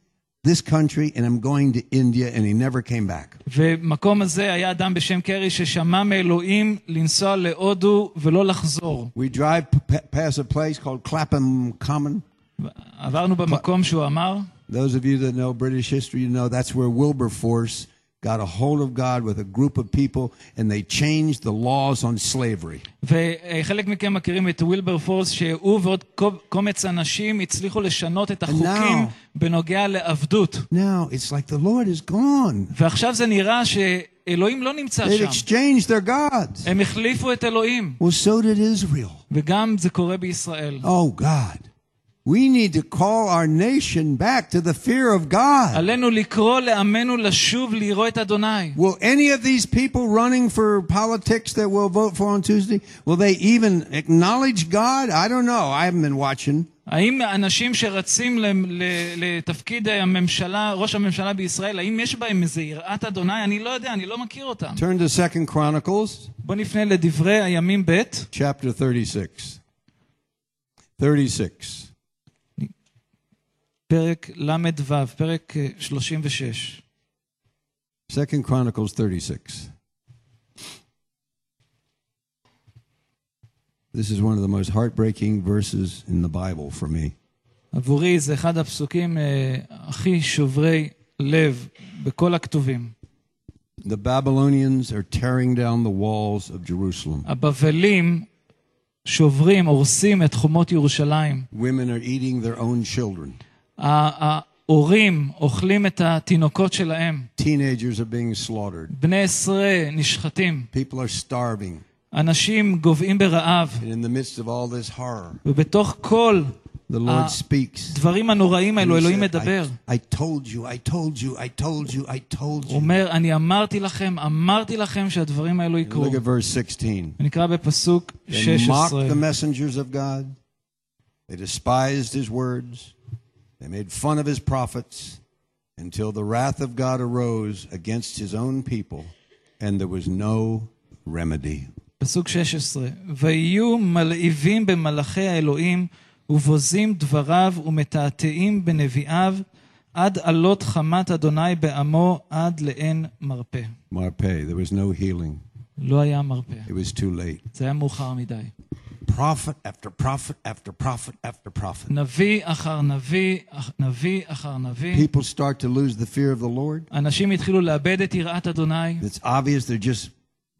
this country and I'm going to India, and he never came back. ומקום הזה היה אדם בשם קרי ששמע מאלוהים לנסוע להודו ולא לחזור. We drive p- past a place called Clapham Common. עברנו במקום שהוא אמר, Those of you that know British history, you know that's where Wilberforce got a hold of God with a group of people, and they changed the laws on slavery. וחלק מכם מכירים את ווילבר פורס, שהוא ועוד קומץ אנשים הצליחו לשנות את החוקים now- בנוגע לעבדות. Now it's like the Lord is gone. ועכשיו זה נראה שאלוהים לא נמצא They've שם. exchanged their gods. הם החליפו את אלוהים, Well, so did Israel. וגם זה קורה בישראל. Oh, God. We need to call our nation back to the fear of God. עלינו לקרוא לעמנו לשוב לירוא את אדוני. Will any of these people running for politics that we'll vote for on Tuesday, will they even acknowledge God? I don't know. I haven't been watching. האם אנשים שרצים ל- ל- לתפקיד הממשלה, ראש הממשלה בישראל, האם יש בהם איזה יראת אדוני? אני לא יודע, אני לא מכיר אותם. Turn to Second Chronicles בואו נפנה לדברי הימים ב', chapter 36. 36. פרק ל"ו, פרק אה, 36. Second Chronicles 36. This is one of the most heartbreaking verses in the Bible for me. עבורי זה אחד הפסוקים אה, הכי שוברי לב בכל הכתובים. The Babylonians are tearing down the walls of Jerusalem. הבבלים שוברים, הורסים את חומות ירושלים. Women are eating their own children. ה- ההורים אוכלים את התינוקות שלהם. Teenagers are being slaughtered. בני עשרה נשחטים. People are starving. אנשים גוועים ברעב. And in the midst of all this horror, ובתוך כל the Lord speaks. הדברים הנוראים And האלו, he אלוהים said, מדבר. I, I told you, I told you, I told you, I told הוא you. אומר, אני אמרתי לכם, אמרתי לכם שהדברים האלו יקרו. Look at verse 16. ונקרא בפסוק They 16. mocked the messengers of God. They despised his words. They made fun of his prophets until the wrath of God arose against his own people, and there was no remedy. פסוק 16. ויהיו מלהיבים במלאכי האלוהים, ובוזים דבריו ומתעתעים בנביאיו, עד עלות חמת אדוני בעמו, עד לאין מרפא. Marpe, there was no healing. לא היה מרפא. It was too late. זה היה מאוחר מדי. Prophet after prophet after prophet after prophet. נביא אחר נביא, אח- נביא אחר נביא. People start to lose the fear of the Lord. אנשים התחילו לאבד את יראת אדוני, It's obvious they're just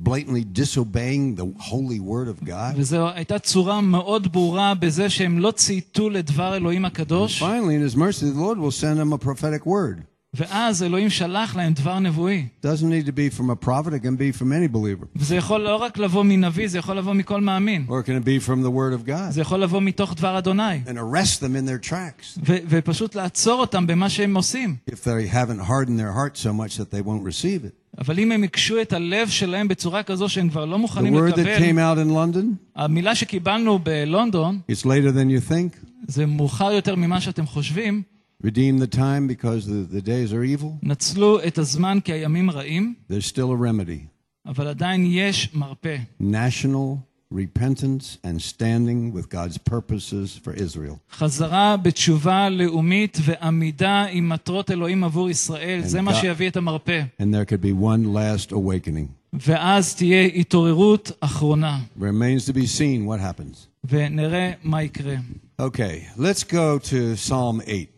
blatantly disobeying the holy word of God. וזו הייתה צורה מאוד ברורה בזה שהם לא צייתו לדבר אלוהים הקדוש, Finally, in his mercy, the Lord will send them a prophetic word. ואז אלוהים שלח להם דבר נבואי. Doesn't need to be from a prophet, it can be from any believer. וזה יכול לא רק לבוא מנביא, זה יכול לבוא מכל מאמין. Or it can be from the word of God. זה יכול לבוא מתוך דבר אדוני. And arrest them in their tracks ו- ופשוט לעצור אותם במה שהם עושים. if they haven't hardened their heart so much that they won't receive it. אבל אם הם הקשו את הלב שלהם בצורה כזו שהם כבר לא The מוכנים word that לקבל, came out in London, המילה שקיבלנו בלונדון, it's later than you think. זה מאוחר יותר ממה שאתם חושבים, Redeem the time because the, the days are evil. נצלו את הזמן כי הימים רעים, There's still a remedy. אבל עדיין יש מרפא. National repentance and standing with God's purposes for Israel. חזרה בתשובה לאומית ועמידה עם מטרות אלוהים עבור ישראל, זה מה God- שיביא את המרפא. And there could be one last awakening. ואז תהיה התעוררות אחרונה, Remains to be seen what happens. ונראה מה יקרה. Okay, let's go to Psalm 8.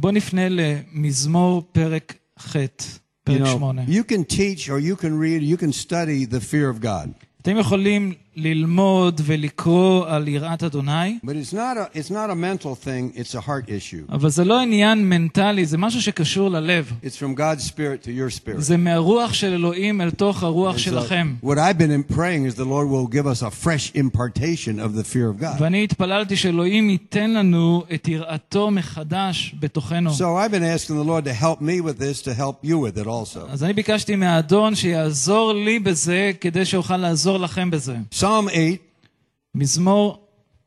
בואו נפנה למזמור פרק ח', You פרק know, 8. you can teach or you can read, you can study the fear of God. אתם יכולים ללמוד ולקרוא על יראת אדוני, But it's not a it's not a mental thing, it's a heart issue. אבל זה לא עניין מנטלי, זה משהו שקשור ללב. It's from God's spirit to your spirit. זה מהרוח של אלוהים אל תוך הרוח And so שלכם. what I've been praying is the Lord will give us a fresh impartation of the fear of God. ואני התפללתי שאלוהים ייתן לנו את יראתו מחדש בתוכנו. So I've been asking the Lord to help me with this, to help you with it also. אז אני ביקשתי מהאדון שיעזור לי בזה, כדי שאוכל לעזור לכם בזה. Psalm 8, מזמור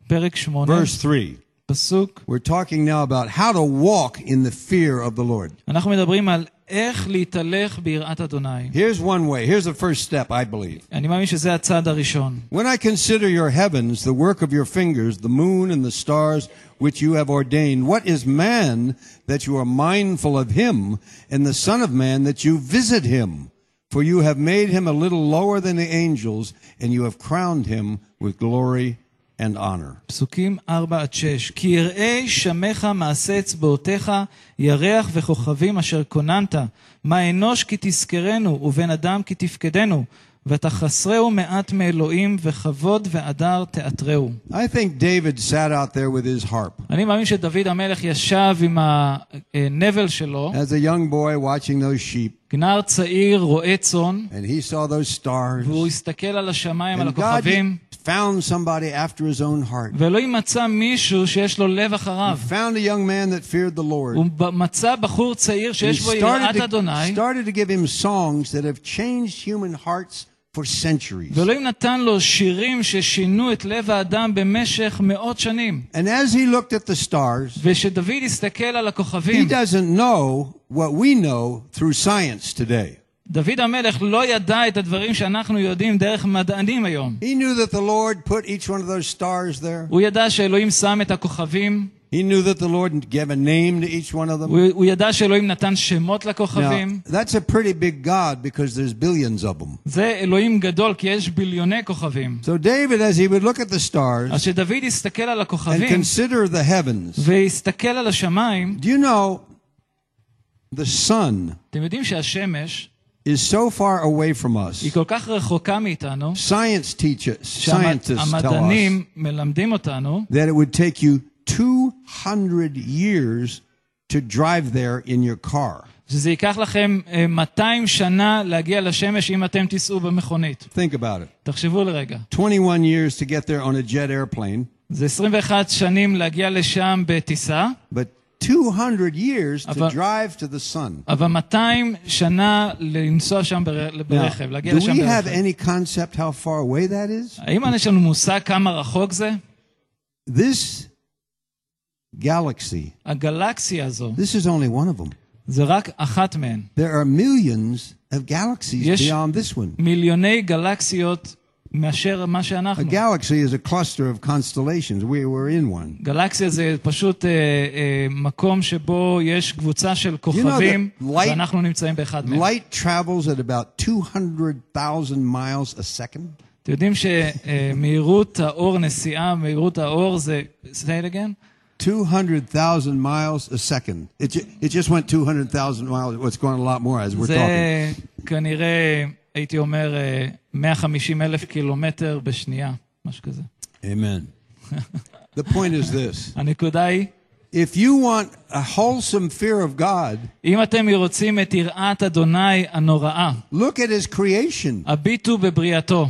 פרק 8, verse 3. פסוק. We're talking now about how to walk in the fear of the Lord. אנחנו מדברים על איך להתהלך ביראת אדוני. Here's one way. Here's the first step, I believe. אני מאמין שזה הצעד הראשון. When I consider your heavens, the work of your fingers, the moon and the stars which you have ordained, what is man that you are mindful of him, and the Son of Man that you visit him? For you have made him a little lower than the angels, and you have crowned him with glory and honor. פסוקים 4 עד 6. כי יראה שמך מעשה אצבעותיך, ירח וכוכבים אשר כוננת. מה אנוש כי תזכרנו, ובן אדם כי תפקדנו. ותחסרהו מעט מאלוהים, וכבוד והדר תעטרהו. I think David sat out there with his harp אני מאמין שדוד המלך ישב עם הנבל שלו, as a young boy watching those sheep, נער צעיר, רועה צאן, and he saw those stars. והוא הסתכל על השמיים, על And God הכוכבים, found somebody after his own heart. ואלוהים מצא מישהו שיש לו לב He אחריו. found a young man that feared the Lord. הוא ב- מצא בחור צעיר He שיש בו started יראת to, אדוני, started to give him songs that have changed human hearts for centuries. ואלוהים נתן לו שירים ששינו את לב האדם במשך מאות שנים. And as he looked at the stars, וכשדוד הסתכל על he הכוכבים, doesn't know what we know through science today. דוד המלך לא ידע את הדברים שאנחנו יודעים דרך מדענים היום. He knew that the Lord put each one of those stars there. הוא ידע שאלוהים שם את הכוכבים, He knew that the Lord gave a name to each one of them. הוא, הוא ידע שאלוהים נתן שמות Now, לכוכבים. that's a pretty big God because there's billions of them. זה אלוהים גדול, כי יש ביליוני כוכבים. So David, as he would look at the stars אז שדוד יסתכל על and הכוכבים consider the heavens, ויסתכל על השמיים, do you know the sun אתם יודעים שהשמש is so far away from us? היא כל כך רחוקה מאיתנו, Science teaches, scientists tell us שהמדענים מלמדים אותנו that it would take you 200 years to drive there in your car. שזה ייקח לכם אה, 200 שנה להגיע לשמש אם אתם תיסעו במכונית. Think about it. תחשבו לרגע. 21 years to get there on a jet airplane, זה 21 שנים להגיע לשם בטיסה, but 200 years to אבל- drive to the sun. אבל 200 שנה לנסוע שם בר- Now, ברכב, להגיע do לשם we have ברכב. any concept how far away that is? האם יש לנו מושג כמה רחוק זה? This galaxy, הגלקסיה הזו, this is only one of them. זה רק אחת מהן. There are millions of galaxies Yes. beyond this one. מיליוני גלקסיות מאשר מה A שאנחנו. galaxy is a cluster of constellations. We were in one. גלקסיה זה פשוט אה, אה, מקום שבו יש קבוצה של כוכבים, that light- ואנחנו נמצאים באחד מהם. Light travels at about 200,000 miles a second. אתם יודעים שמהירות האור, נסיעה, מהירות האור זה... say it again? 200,000 miles a second. It, ju- it just went 200,000 miles. Well, it's going a lot more as we're talking. זה כנראה, הייתי אומר, אה, 150 אלף קילומטר בשנייה, משהו כזה. Amen. the point is this *laughs* הנקודה היא, if you want a wholesome fear of God, אם אתם רוצים את יראת אדוני הנוראה, look at his creation. הביטו בבריאתו.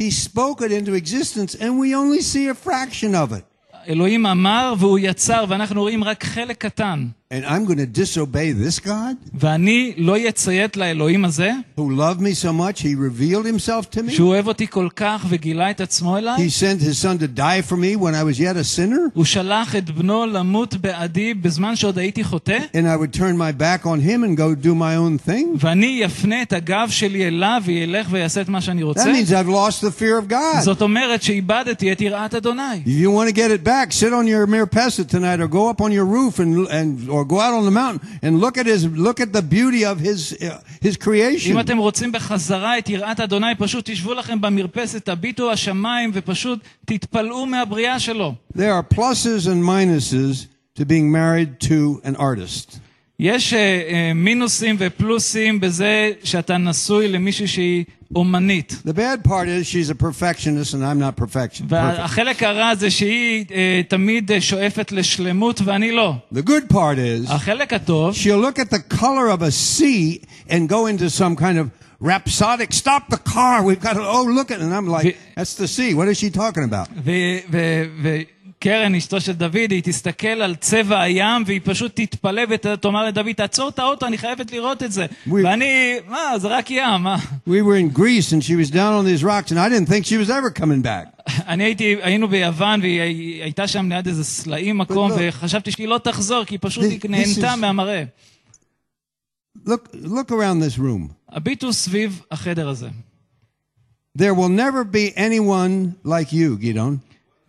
He spoke it into existence, and we only see a fraction of it. אלוהים אמר והוא יצר, ואנחנו רואים רק חלק קטן. And I'm going to disobey this God ואני לא אציית לאלוהים הזה, who loved me so much, he revealed himself to me. שהוא אוהב אותי כל כך וגילה את עצמו אליי. He sent his son to die for me when I was yet a sinner, הוא שלח את בנו למות בעדי בזמן שעוד הייתי חוטא, and I would turn my back on him and go do my own thing. ואני אפנה את הגב שלי אליו וילך ויעשה את מה שאני רוצה. That means I've lost the fear of God. זאת אומרת שאיבדתי את יראת אדוני. If you want to get it back, sit on your mirpesset tonight, or go up on your roof and and or go out on the mountain and look at his look at the beauty of his uh, his אם creation. אתם רוצים בחזרה את יראת אדוני, פשוט תשבו לכם במרפסת, תביטו השמיים ופשוט תתפלאו מהבריאה שלו. There are pluses and minuses to being married to an artist. יש אה, אה, מינוסים ופלוסים בזה שאתה נשוי למישהי שהיא אומנית. The bad part is she's a perfectionist, and I'm not perfection. perfect. והחלק הרע זה שהיא אה, תמיד אה, שואפת לשלמות ואני לא. The good part is החלק הטוב, she'll look at the color of a sea and go into some kind of rhapsodic. Stop the car! We've got to. Oh, look at! And I'm like, Vi- that's the sea. What is she talking about? ו- ו- וקרן, אשתו של דוד, היא תסתכל על צבע הים והיא פשוט תתפלא ותאמר לדוד, תעצור את האוטו, אני חייבת לראות את זה. We- ואני, מה, זה רק ים, מה? We were in Greece and she was down on these rocks, and I didn't think she was ever coming back. אני הייתי, היינו ביוון והיא היא הייתה שם ליד איזה סלעים מקום, לא. וחשבתי שהיא לא תחזור, כי היא פשוט This- היא this נהנתה is- מהמראה. Look, look around this room. הביטו סביב החדר הזה. There will never be anyone like you, Gidon.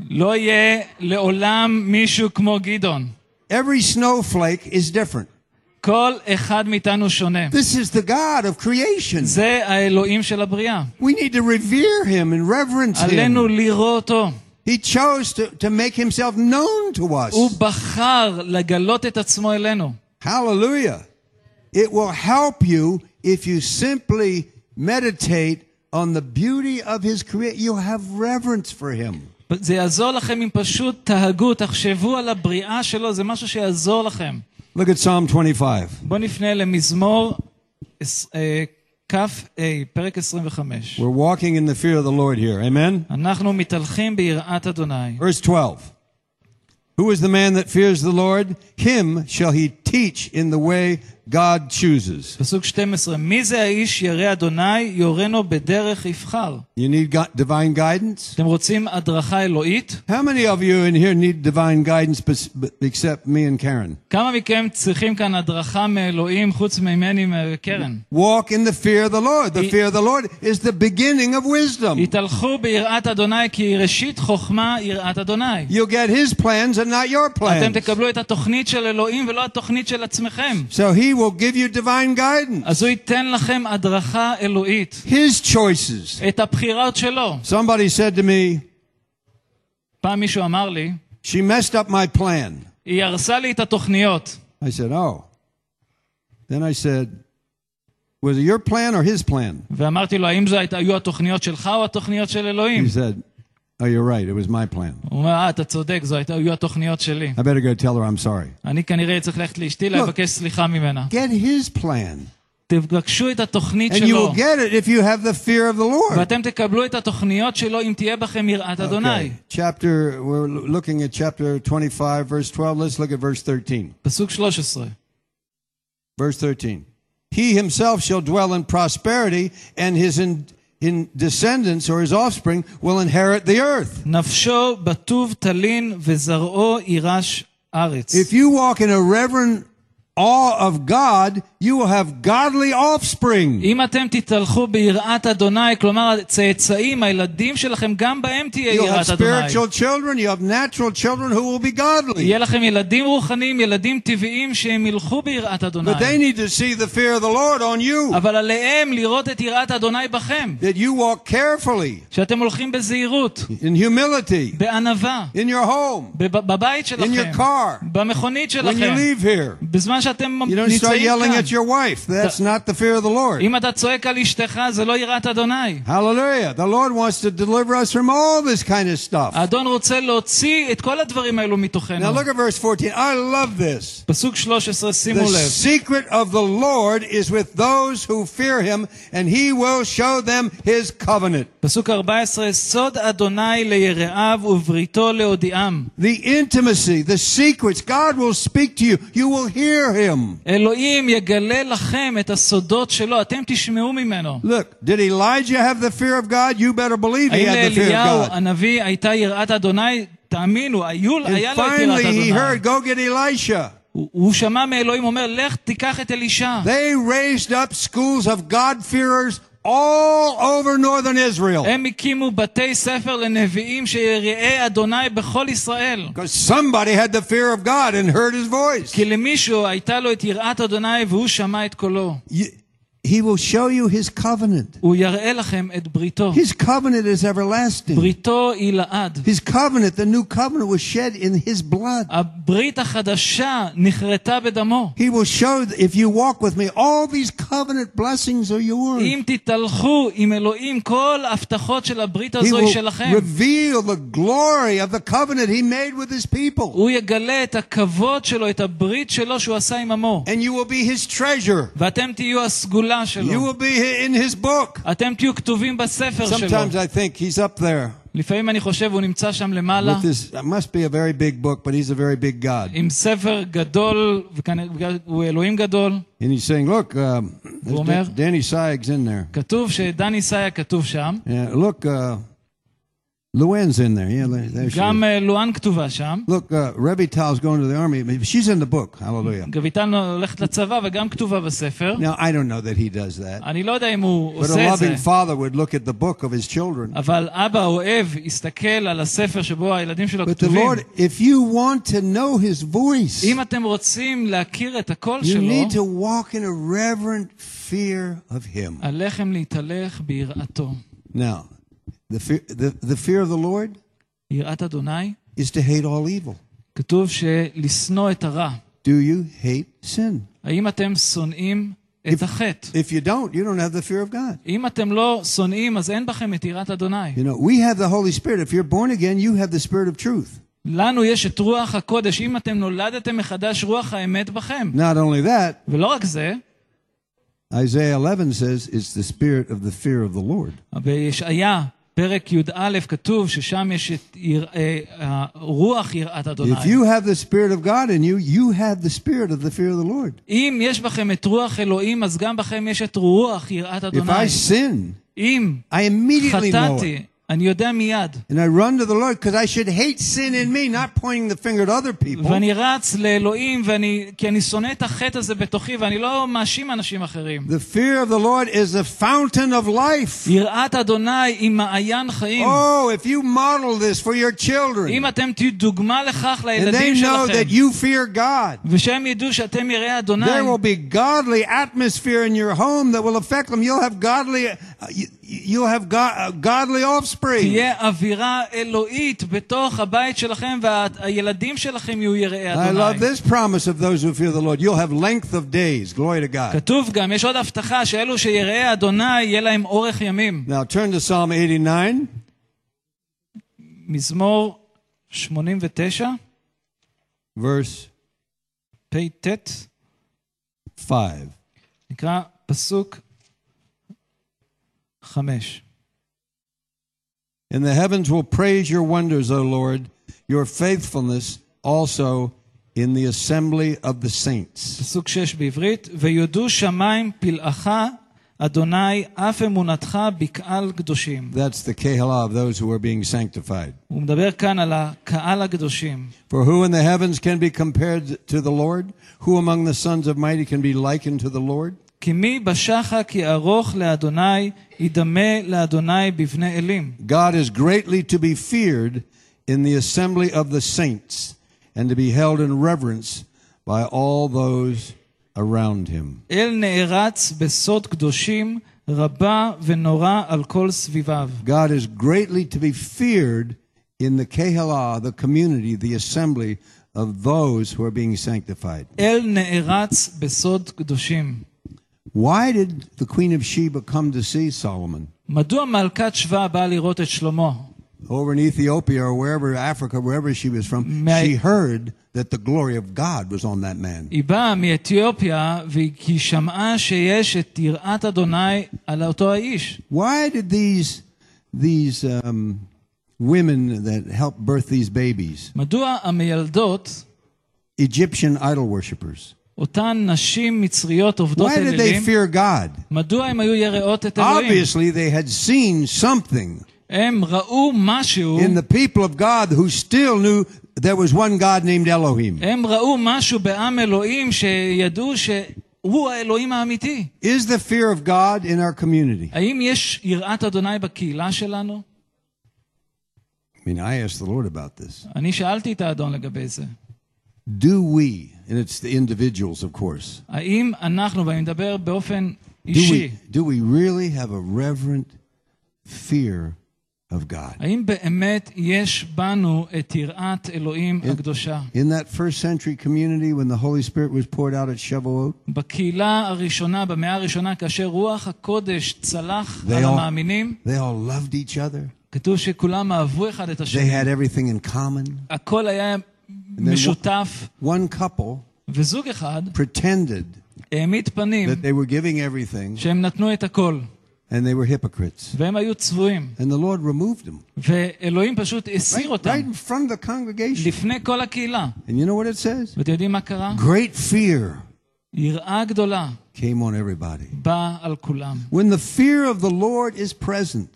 לא יהיה לעולם מישהו כמו גדעון. Every snowflake is different. כל אחד מאיתנו שונה. This is the God of creation. זה האלוהים של הבריאה. We need to revere him and reverence עלינו him. לראות אותו. He chose to, to make himself known to us. הוא בחר לגלות את עצמו אלינו. Hallelujah. It will help you if you simply meditate on the beauty of his creation. You'll have reverence for him. זה יעזור לכם אם פשוט תהגו, תחשבו על הבריאה שלו, זה משהו שיעזור לכם. Look at Psalm 25. בואו נפנה למזמור עש- אה, כ"ה, פרק 25. We're walking in the fear of the Lord here. Amen. אנחנו מתהלכים ביראת אדוני. Verse 12. Who is the man that fears the Lord? Him shall he teach in the way God chooses. פסוק 12, מי זה האיש ירא אדוני יורנו בדרך יבחר? You need gu- divine guidance? אתם רוצים הדרכה אלוהית? How many of you in here need divine guidance bes- b- except me and Karen? כמה מכם צריכים כאן הדרכה מאלוהים חוץ ממני וקרן? Walk in the fear of the Lord. The He- fear of the Lord is the beginning of wisdom. התהלכו ביראת אדוני כי ראשית חוכמה יראת אדוני. You'll get his plans and not your אתם plans. תקבלו את התוכנית של אלוהים ולא התוכנית של עצמכם. So he will give you divine guidance. אז הוא ייתן לכם הדרכה אלוהית, His choices. את הבחירות שלו. Somebody said to me, פעם מישהו אמר לי, she messed up my plan. היא הרסה לי את התוכניות. I said, oh. Then I said, was it your plan or his plan? ואמרתי לו, האם זה היית- היו התוכניות שלך או התוכניות של אלוהים? He said, oh, you're right. It was my plan. הוא אומר, אה, אתה צודק, זו הייתה- היו התוכניות שלי. I better go tell her I'm sorry. אני כנראה צריך ללכת לאשתי לא. לבקש סליחה ממנה. Get his plan. תבקשו את התוכנית And you שלו, will get it if you have the fear of the Lord. ואתם תקבלו את התוכניות שלו אם תהיה בכם יראת אדוני. Okay. Chapter, we're looking at chapter 25, verse 12. Let's look at verse 13. פסוק 13. Verse 13. He himself shall dwell in prosperity, and his in, in descendants or his offspring will inherit the earth. If you walk in a reverent awe of God, you will have godly offspring. אם אתם תתהלכו ביראת אדוני, כלומר הצאצאים, הילדים שלכם, גם בהם תהיה You'll have יראת אדוני. spiritual children, you have natural children who will be godly. יהיה לכם ילדים רוחניים, ילדים טבעיים שהם ילכו ביראת אדוני. But they need to see the fear of the Lord on you, אבל עליהם לראות את יראת אדוני בכם. that you walk carefully, שאתם הולכים בזהירות, in humility, בענווה, in your home, בב- בבית in שלכם, your car, במכונית when you שלכם, leave here. בזמן שאתם You don't start נמצאים yelling כאן. at your wife. That's not the fear of the Lord. אם אתה צועק על אשתך, זה לא יראת אדוני. Hallelujah. The Lord wants to deliver us from all this kind of stuff. האדון רוצה להוציא את כל הדברים האלו מתוכנו. Now look at verse 14. I love this. פסוק 13, שימו The לב. secret of the Lord is with those who fear him, and he will show them his covenant. פסוק 14, סוד אדוני ליראיו ובריתו להודיעם. The intimacy, the secrets, God will speak to you. You will hear him. אלוהים יגלה לכם את הסודות שלו, אתם תשמעו ממנו. Look, did Elijah have the fear of God? You better believe he האם had the fear לאליהו of God. הנביא הייתה יראת אדוני? תאמינו, היו- היה And לו את יראת finally he אדוני. heard, go get Elisha. הוא הוא שמע מאלוהים אומר, לך תיקח את אלישע. They raised up schools of God-fearers all over northern Israel. הם הקימו בתי ספר לנביאים שיראי אדוני בכל ישראל. Because somebody had the fear of God and heard his voice. כי למישהו הייתה לו את יראת אדוני והוא שמע את קולו. You- he will show you his covenant. הוא יראה לכם את בריתו. His covenant is everlasting. בריתו היא לעד. His covenant, the new covenant, was shed in his blood. הברית החדשה נכרתה בדמו. He will show, that if you walk with me, all these covenant blessings are yours. אם תתהלכו עם אלוהים, כל ההבטחות של הברית He הזו היא will שלכם. reveal the glory of the covenant he made with his people. הוא יגלה את הכבוד שלו, את הברית שלו שהוא עשה עם עמו. And you will be his treasure. ואתם תהיו הסגולה You שלו. will be in his book. אתם תהיו כתובים בספר שלו. Sometimes I think he's up there לפעמים אני חושב, הוא נמצא שם למעלה, with this. It must be a very big book, but he's a very big God. עם ספר גדול, וכנראה הוא אלוהים גדול. And he's saying, "Look, um, there's Omer. Da- Danny Sykes in there. כתוב שדני סאיה כתוב שם, Yeah, look, uh, Luann's in there. Yeah, there she גם is. אה, לואן כתובה שם. Look, uh, Rebbe Tal's going to the army. She's in the book. Hallelujah. גביטל הולכת לצבא וגם כתובה בספר. Now I don't know that he does that, אני לא יודע אם הוא but a עושה את זה, loving father would look at the book of his children. אבל אבא אוהב יסתכל על הספר שבו הילדים שלו But the כתובים. Lord, if you want to know His voice, אם אתם רוצים להכיר את הקול you שלו, need to walk in a reverent fear of Him. עליכם להתהלך ביראתו. Now, the fear, the, the fear of the Lord יראת אדוני, is to hate all evil. כתוב שלשנוא את הרע. Do you hate sin? האם אתם שונאים את החטא? If you don't, you don't have the fear of God. אם אתם לא שונאים, אז אין בכם את יראת אדוני. You know, we have the Holy Spirit. If you're born again, you have the Spirit of truth. לנו יש את רוח הקודש. אם אתם נולדתם מחדש, רוח האמת בכם. Not only that, ולא רק זה, Isaiah 11 says it's the spirit of the fear of the Lord. בישעיה פרק י"א כתוב ששם יש את יר... אה, רוח יראת אדוני. If you have the Spirit of God in you, you have the Spirit of the fear of the Lord. אם יש בכם את רוח אלוהים, אז גם בכם יש את רוח יראת If אדוני. I sin, אם I immediately know it. חטאתי, אני יודע מיד. And I run to the Lord because I should hate sin in me, not pointing the finger at other people. ואני רץ לאלוהים, ואני, כי אני שונא את החטא הזה בתוכי, ואני לא מאשים אנשים אחרים. The fear of the Lord is the fountain of life. יראת אדוני היא מעיין חיים. Oh, if you model this for your children, אם אתם תהיו דוגמה לכך and לילדים they know שלכם, that you fear God, ושהם ידעו שאתם יראי אדוני, there will be godly atmosphere in your home that will affect them. You'll have godly, uh, you, you'll have go, uh, godly offspring. תהיה אווירה אלוהית בתוך הבית שלכם, והילדים שלכם יהיו יראי I love אדוני. this promise of those who fear the Lord. You'll have length of days. Glory to God. כתוב גם, יש עוד הבטחה, שאלו שיראי אדוני, יהיה להם אורך ימים. Now turn to Psalm 89, מזמור 89, verse פט, 5. נקרא פסוק 5. And the heavens will praise your wonders, O Lord, your faithfulness also in the assembly of the saints. פסוק 6 בעברית, ויודו שמיים פלאך, אדוני, אף אמונתך בקהל קדושים. That's the Kehalah of those who are being sanctified. הוא מדבר כאן על הקהל הקדושים. For who in the heavens can be compared to the Lord? Who among the sons of mighty can be likened to the Lord? כי מי בשחה כי ארוך לאדוני, ידמה לאדוני בבני אלים. God is greatly to be feared in the assembly of the saints and to be held in reverence by all those around him. אל נערץ בסוד קדושים, רבה ונורא על כל סביביו. God is greatly to be feared in the Kehalah, the community, the assembly of those who are being sanctified. אל נערץ בסוד קדושים. Why did the Queen of Sheba come to see Solomon? מדוע מלכת שבא באה לראות את שלמה? Over in Ethiopia or wherever, Africa, wherever she was from, May- she heard that the glory of God was on that man. היא באה מאתיופיה, והיא- כי היא שמעה שיש את יראת אדוני על אותו האיש. Why did these, these um, women that helped birth these babies, מדוע המילדות, Egyptian idol worshippers, אותן נשים מצריות עובדות why did they אלילים, fear God? מדוע הן היו יראות את אלוהים? Obviously, they had seen something הם ראו משהו, in the people of God who still knew there was one God named Elohim. הם ראו משהו בעם אלוהים שידעו שהוא האלוהים האמיתי. Is the fear of God in our community? האם יש יראת אדוני בקהילה שלנו? I mean, I asked the Lord about this. אני שאלתי את האדון לגבי זה. Do we, and it's the individuals, of course, האם אנחנו, ואני מדבר באופן do אישי, we, do we really have a reverent fear of God? האם באמת יש בנו את יראת אלוהים הקדושה? In that first century community, when the Holy Spirit was poured out at Shavuot, בקהילה הראשונה, במאה הראשונה, כאשר רוח הקודש צלח They על all- המאמינים, they all loved each other. כתוב שכולם אהבו אחד את They השני. had everything in common. הכל היה משותף, One couple וזוג אחד pretended העמיד פנים that they were giving everything, שהם נתנו את הכל, and they were hypocrites. והם היו צבועים. And the Lord removed them ואלוהים פשוט הסיר right, אותם right in front of the congregation. לפני כל הקהילה. And you know what it says? ואתם יודעים מה קרה? Great fear יראה גדולה came on everybody. When the fear of the Lord is present,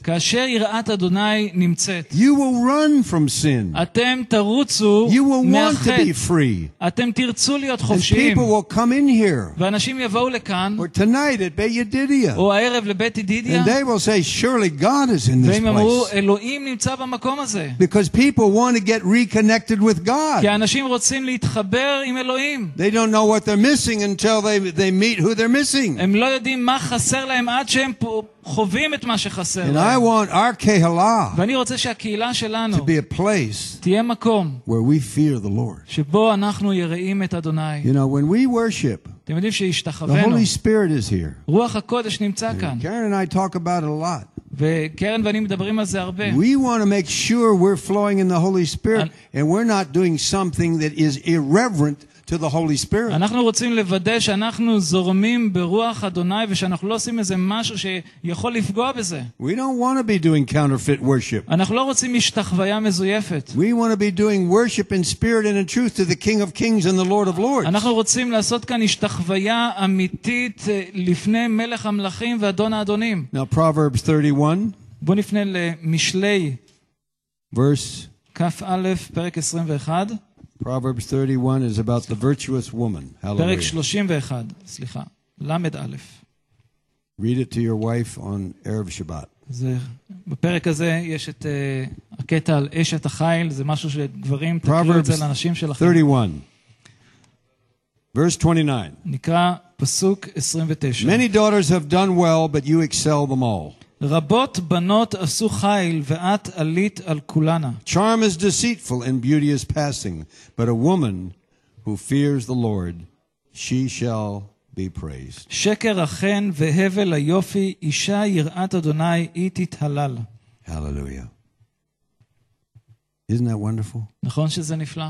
you will run from sin. You will want to be free. And people will come in here. Or tonight at Beit Yedidia. And they will say, surely God is in this place. Because people want to get reconnected with God. They don't know what they're missing until they, they meet who they're missing. הם לא יודעים מה חסר להם עד שהם פה- חווים את מה שחסר And I להם. want our Kehalah ואני רוצה שהקהילה שלנו to be a place תהיה מקום where we fear the Lord. שבו אנחנו יראים את אדוני. You know, when we worship, אתם יודעים the שהשתחווינו, Holy Spirit is here. רוח הקודש נמצא כאן. Karen and I talk about it a lot. וקרן ואני מדברים על זה הרבה. We want to make sure we're flowing in the Holy Spirit And- and we're not doing something that is irreverent to the Holy Spirit. אנחנו רוצים לוודא שאנחנו זורמים ברוח אדוני ושאנחנו לא עושים איזה משהו שיכול לפגוע בזה. We don't want to be doing counterfeit worship. אנחנו לא רוצים השתחוויה מזויפת. We want to be doing worship in spirit and in truth to the King of Kings and the Lord of Lords. אנחנו רוצים לעשות כאן השתחוויה אמיתית אה, לפני מלך המלכים ואדון האדונים. Now, Proverbs 31, בואו נפנה למשלי verse, כ"א, פרק 21, Proverbs 31 is about the virtuous woman. Hallelujah. Read it to your wife on Erev Shabbat. בפרק הזה יש את הקטע על אשת החיל, זה משהו שגברים, תקראו את זה לאנשים שלכם. 31. Verse נקרא פסוק 29. Many daughters have done well, but you excel them all. רבות בנות עשו חיל, ואת עלית על כולנה. Charm is deceitful and beauty is passing, but a woman who fears the Lord, she shall be praised. שקר החן והבל היופי, אישה יראת אדוני, היא תתהלל. Hallelujah. Isn't that wonderful? נכון שזה נפלא?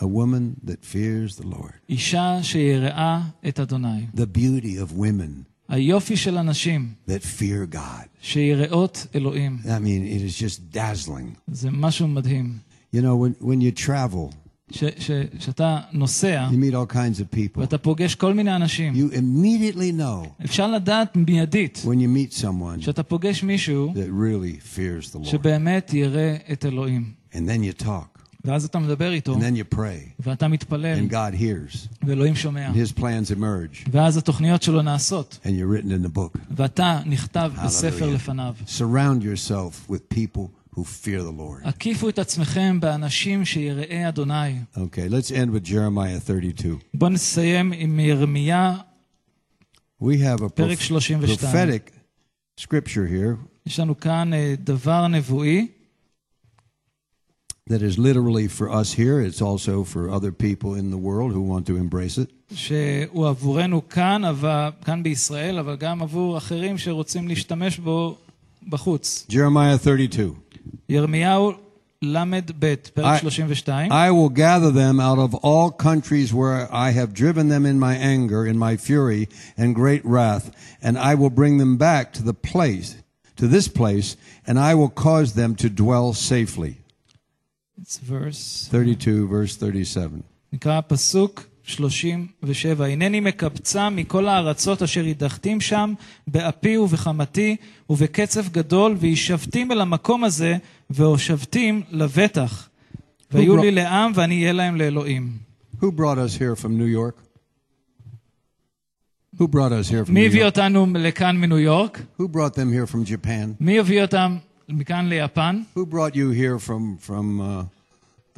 A woman that fears the Lord. אישה שיראה את אדוני. The beauty of women היופי של הנשים that fear God. שיראות אלוהים. I mean, it is just dazzling. זה משהו מדהים. You know, when, when you travel, ש- ש- שאתה נוסע you meet all kinds of people. ואתה פוגש כל מיני אנשים, You immediately know אפשר לדעת מיידית when you meet someone שאתה פוגש מישהו that really fears the Lord. שבאמת יראה את אלוהים. And then you talk, ואז אתה מדבר איתו, and then you pray, ואתה מתפלל, and God hears, ואלוהים שומע. and His plans emerge, ואז התוכניות שלו נעשות, and you're written in the book. ואתה נכתב בספר Hallelujah. לפניו. Surround yourself with people who fear the Lord. הקיפו את עצמכם באנשים שיראי אדוני. Okay, let's end with Jeremiah 32. בואו נסיים עם ירמיה, We have a פרק proph- 32. prophetic scripture here יש לנו כאן אה, דבר נבואי, that is literally for us here. It's also for other people in the world who want to embrace it. שהוא עבורנו כאן, אבל, כאן בישראל, אבל גם עבור אחרים שרוצים להשתמש בו בחוץ. Jeremiah 32. ירמיהו ל"ב, פרק I- 32. I will gather them out of all countries where I have driven them in my anger, in my fury and great wrath, and I will bring them back to the place, to this place, and I will cause them to dwell safely. It's verse, 32, verse 37. נקרא פסוק 37. הנני מקבצה מכל הארצות אשר הדחתים שם, באפי ובחמתי ובקצף גדול, וישבתים אל המקום הזה, והושבתים לבטח. והיו לי לעם ואני אהיה להם לאלוהים. Who brought us here from New York? Who brought us here from מי New הביא York? אותנו לכאן מניו יורק? Who brought them here from Japan? מי הביא אותם מכאן ליפן? Who brought you here from from uh,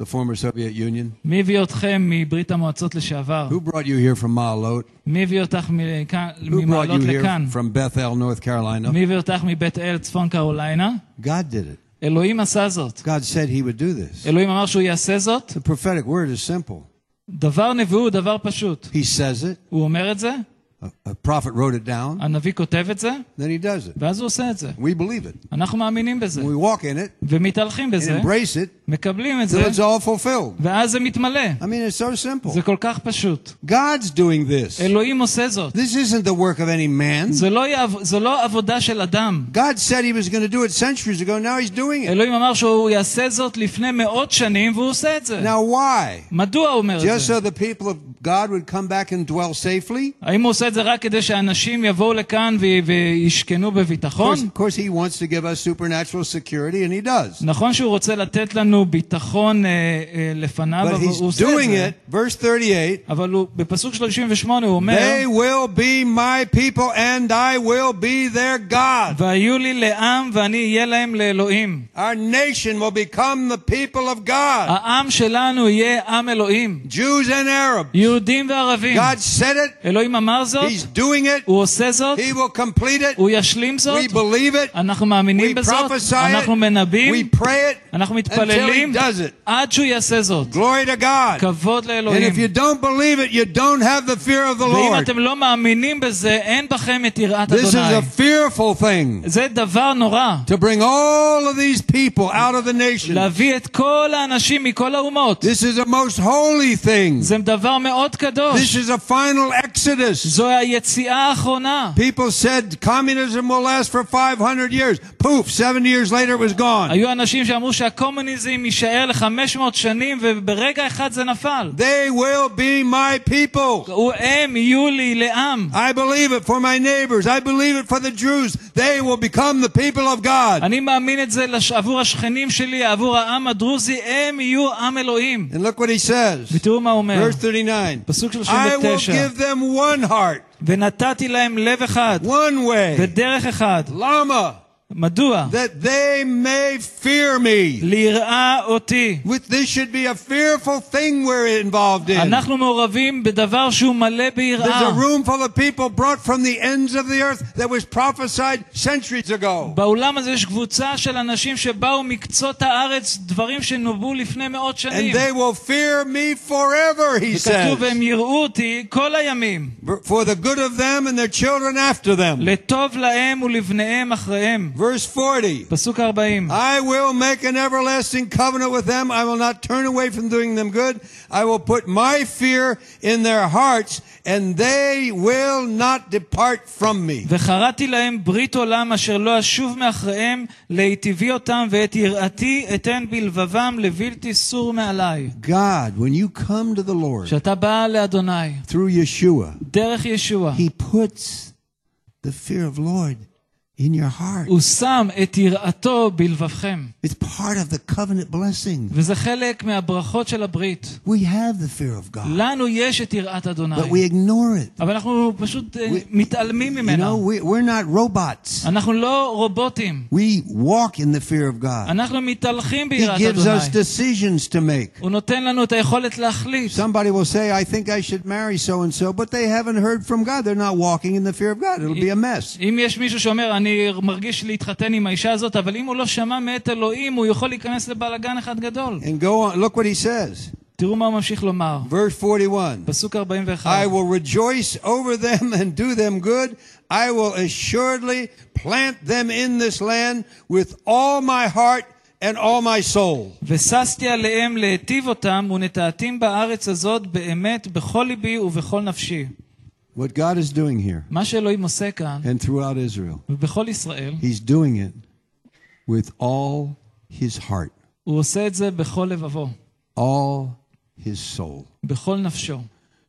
the former Soviet Union? מי הביא אתכם מברית המועצות לשעבר? Who brought you here from Ma'alot? מי הביא אותך מכאן- Who brought ממעלות you here לכאן? from Bethel, North Carolina? מי הביא אותך מבית אל, צפון קרוליינה? God did it. אלוהים עשה זאת. God said He would do this. אלוהים אמר שהוא יעשה זאת. The prophetic word is simple. דבר נבוא הוא דבר פשוט. He says it. הוא אומר את זה, A, a prophet wrote it down. הנביא כותב את זה, Then he does it. ואז הוא עושה את זה. We believe it. אנחנו מאמינים בזה, We walk in it ומתהלכים and בזה, embrace it מקבלים את till זה, it's all fulfilled. ואז זה מתמלא. I mean, it's so simple. זה כל כך פשוט. God's doing this. אלוהים עושה זאת. This isn't the work of any man. זה לא, יעב- זו לא עבודה של אדם. God said He was going to do it centuries ago. Now He's doing it. אלוהים אמר שהוא יעשה זאת לפני מאות שנים, והוא עושה את זה. Now, why? מדוע הוא אומר את Just זה? so the people of God would come back and dwell safely? האם הוא עושה את זה רק כדי שאנשים יבואו לכאן ו- וישכנו Of בביטחון? course, of course, He wants to give us supernatural security, and He does. נכון שהוא רוצה לתת לנו ביטחון אה, אה, לפניו, But אבל הוא He's עושה את doing זה. it, verse 38, אבל הוא, בפסוק 38 הוא אומר, they will be my people and I will be their God. והיו לי לעם ואני אהיה להם לאלוהים. Our nation will become the people of God. העם שלנו יהיה עם אלוהים. Jews and Arabs, יהודים יהודים וערבים. God said it. אלוהים אמר זאת, He's doing it. הוא עושה זאת, He will complete it. הוא ישלים זאת, We believe it. אנחנו מאמינים We בזאת, prophesy it. אנחנו מנבאים, We pray it אנחנו until מתפללים He does it. עד שהוא יעשה זאת. Glory to God. כבוד And לאלוהים. if you don't believe it, you don't have the fear of the ואם Lord. אתם לא מאמינים בזה, אין בכם את יראת This is a אדוני. fearful thing זה דבר נורא. to bring all of these people out of the nation. להביא את כל האנשים מכל האומות. This is a most holy thing. זה דבר מאוד מאוד קדוש. This is a final exodus. זו היציאה האחרונה. People said communism will last for 500 years. Poof, 70 years later it was gone. היו אנשים שאמרו שהקומוניזם יישאר ל-500 שנים וברגע אחד זה נפל. They will be my people. הם יהיו לי לעם. I believe it for my neighbors. I believe it for the Druze. They will become the people of God. אני מאמין את זה עבור השכנים שלי, עבור העם הדרוזי, הם יהיו עם אלוהים. And look what he says. ותראו מה הוא אומר. Verse 39. פסוק I will 39. give them one heart, ונתתי להם לב אחד, one way. ודרך אחד. Lama, מדוע? that they may fear me. ליראה אותי. With this should be a fearful thing we're involved in. אנחנו מעורבים בדבר שהוא מלא There's a ביראה. room full of people brought from the ends of the earth that was prophesied centuries ago. בעולם הזה יש קבוצה של אנשים שבאו מקצות הארץ, דברים שנובעו לפני מאות And שנים. they will fear me forever, he וכתוב, says. והם יראו אותי כל הימים, For the good of them and their children after them. לטוב להם ולבניהם אחריהם. Verse 40. פסוק 40. I will make an everlasting covenant with them. I will not turn away from doing them good. I will put my fear in their hearts, and they will not depart from me. וחרתי להם ברית עולם אשר לא אשוב מאחריהם, להיטיבי אותם ואת יראתי אתן בלבבם לבלתי סור מעליי. God, when you come to the Lord כשאתה בא לאדוני, through Yeshua, דרך ישוע, He puts the fear of Lord in your heart. הוא שם את יראתו בלבבכם. It's part of the covenant blessing. וזה חלק מהברכות של הברית. We have the fear of God, לנו יש את יראת אדוני, but we ignore it. אבל אנחנו פשוט אה, We- מתעלמים You know, ממנה. we, we're not robots. אנחנו לא רובוטים. We walk in the fear of God. אנחנו מתהלכים He ביראת gives us אדוני. decisions to make. הוא נותן לנו את היכולת להחליט. Somebody will say, I think I should marry so and so, but they haven't heard from God. They're not walking in the fear of God. It'll be a mess. אם יש מישהו שאומר, אני מרגיש להתחתן עם האישה הזאת, אבל אם הוא לא שמע מאת אלוהים, הוא יכול להיכנס לבלגן אחד גדול. And go on. Look what he says. תראו מה הוא ממשיך לומר. Verse 41. פסוק 41. I will rejoice over them and do them good. I will assuredly plant them in this land with all my heart and all my soul. וששתי עליהם להיטיב אותם, ונטעתים בארץ הזאת באמת בכל ליבי ובכל נפשי. What God is doing here מה שאלוהים עושה כאן, and throughout Israel, ובכל ישראל, He's doing it with all His heart, הוא עושה את זה בכל לבבו, all His soul. בכל נפשו.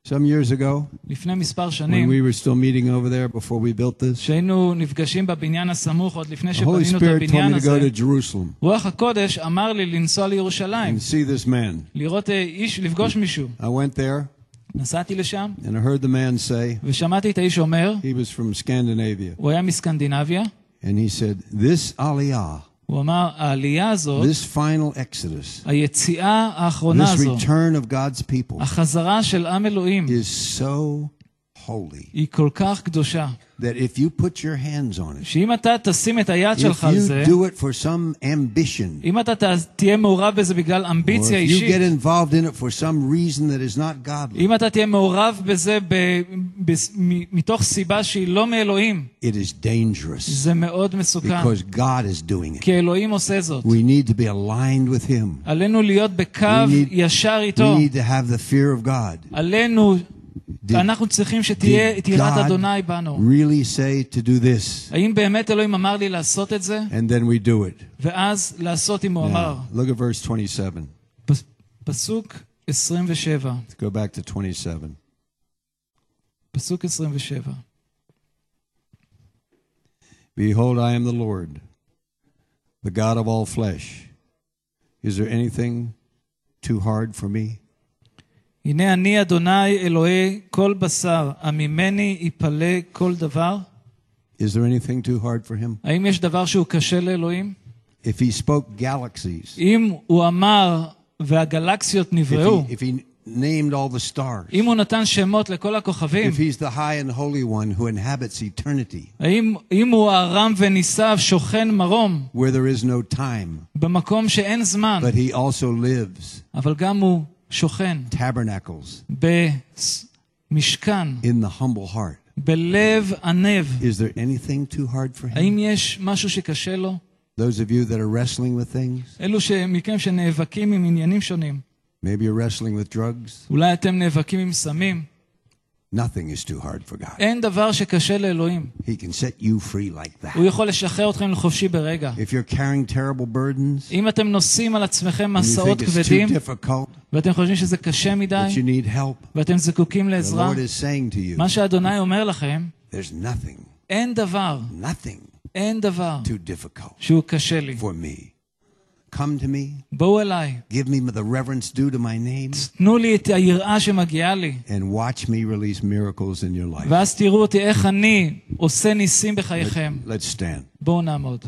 Some years ago, לפני מספר when שנים, we were still meeting over there before we built this, כשהיינו נפגשים בבניין הסמוך, עוד לפני the Holy שבנינו את Spirit told הבניין me to go הזה, to Jerusalem רוח הקודש אמר לי לנסוע לירושלים, and see this man. לראות אה, איש, לפגוש מישהו. I went there נסעתי לשם, and I heard the man say, ושמעתי את האיש אומר, he was from Scandinavia, הוא היה מסקנדינביה, and he said, This Aliyah, הוא אמר, העלייה הזאת, this final Exodus, היציאה האחרונה this הזו, return of God's people החזרה של עם אלוהים, is so holy היא כל כך קדושה, that if you put your hands on it, שאם אתה תשים את היד if שלך על you זה, do it for some ambition, אם אתה ת- תהיה מעורב בזה בגלל or אמביציה if you get אישית, involved in it for some reason that is not godly, אם אתה תהיה מעורב בזה ב- ב- מ- מתוך סיבה שהיא לא מאלוהים, it is dangerous זה מאוד מסוכן, because God is doing it. כי אלוהים עושה זאת. We need to be aligned with Him. עלינו להיות בקו We need- ישר We איתו. need to have the fear of God. עלינו, Did- אנחנו צריכים שתהיה Did את יראת God אדוני בנו. really say to do this? האם באמת אלוהים אמר לי לעשות את זה? And then we do it. ואז לעשות אם הוא אמר. Now, look at verse 27. פס- פסוק 27. Let's go back to 27. פסוק 27. Behold, I am the Lord, the God of all flesh. Is there anything too hard for me? הנה אני אדוני אלוהי כל בשר, הממני יפלא כל דבר? Is there anything too hard for him? האם יש דבר שהוא קשה לאלוהים? If he spoke galaxies, אם הוא אמר והגלקסיות if נבראו, he, if he named all the stars? אם הוא נתן שמות לכל הכוכבים, If he's the high and holy one who inhabits eternity, האם אם הוא הרם ונישא שוכן מרום, where there is no time, במקום שאין זמן, but he also lives, אבל גם הוא שוכן tabernacles במשכן, in the humble heart. בלב ענב. Is there anything too hard for him? האם יש משהו שקשה לו? Those of you that are wrestling with things, אלו ש- מכם שנאבקים עם עניינים שונים. maybe you're wrestling with drugs. אולי אתם נאבקים עם סמים. Nothing is too hard for God. אין דבר שקשה לאלוהים. He can set you free like that. הוא יכול לשחרר אתכם לחופשי ברגע. If you're carrying terrible burdens, אם אתם נושאים על עצמכם and you מסעות think it's כבדים, too difficult, ואתם חושבים שזה קשה מדי, that you need help, ואתם זקוקים the לעזרה, Lord is saying to you, מה שאדוני אומר לכם, there's nothing, אין דבר, nothing אין דבר too difficult שהוא קשה לי. for me. Come to me, בואו אליי, give me the reverence due to my name, תנו לי את היראה שמגיעה לי, and watch me release miracles in your life. ואז תראו אותי איך אני עושה ניסים בחייכם. Let's stand. בואו נעמוד.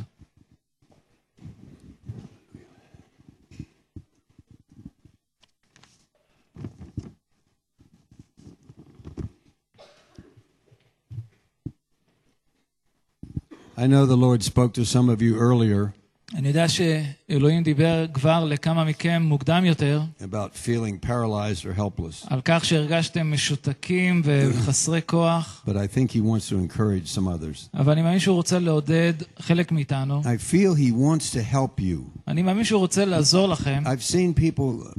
I know the Lord spoke to some of you earlier אני יודע שאלוהים דיבר כבר לכמה מכם מוקדם יותר about feeling paralyzed or helpless, על כך שהרגשתם משותקים וחסרי כוח, but I think He wants to encourage some others. אבל אני מאמין שהוא רוצה לעודד חלק מאיתנו. I feel He wants to help you. אני מאמין שהוא רוצה לעזור לכם. I've seen people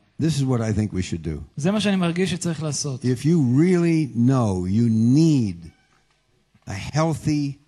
this is what I think we should do. זה מה שאני מרגיש שצריך לעשות. If you really know you need a healthy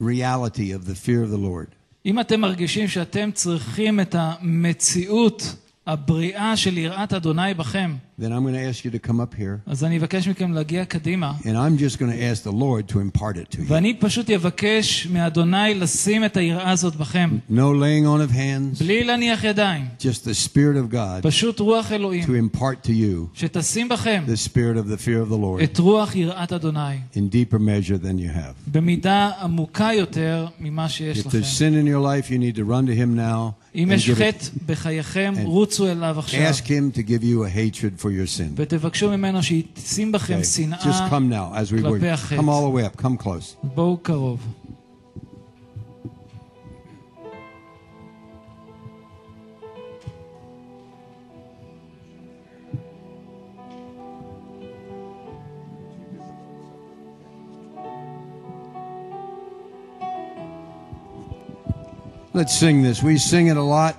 reality of the fear of the Lord, אם אתם מרגישים שאתם צריכים את המציאות הבריאה של יראת אדוני בכם, then I'm going to ask you to come up here, אז אני אבקש מכם להגיע קדימה, and I'm just going to ask the Lord to impart it to you. ואני פשוט אבקש מאדוני לשים את היראה הזאת בכם, No laying on of hands, בלי להניח ידיים, just the Spirit of God פשוט רוח to אלוהים, impart to you שתשים בכם the Spirit of the fear of the Lord את רוח יראת אדוני, in deeper measure than you have. במידה עמוקה יותר ממה שיש If לכם. there's sin in your life, you need to run to Him now אם and יש give it, חטא בחייכם, רוצו אליו עכשיו, ask Him to give you a hatred for your sin. ותבקשו ממנו שישים בכם Okay, Just שנאה, come now as we כלפי work. החטא. Come all the way up. Come close. בואו קרוב. Let's sing this. We sing it a lot.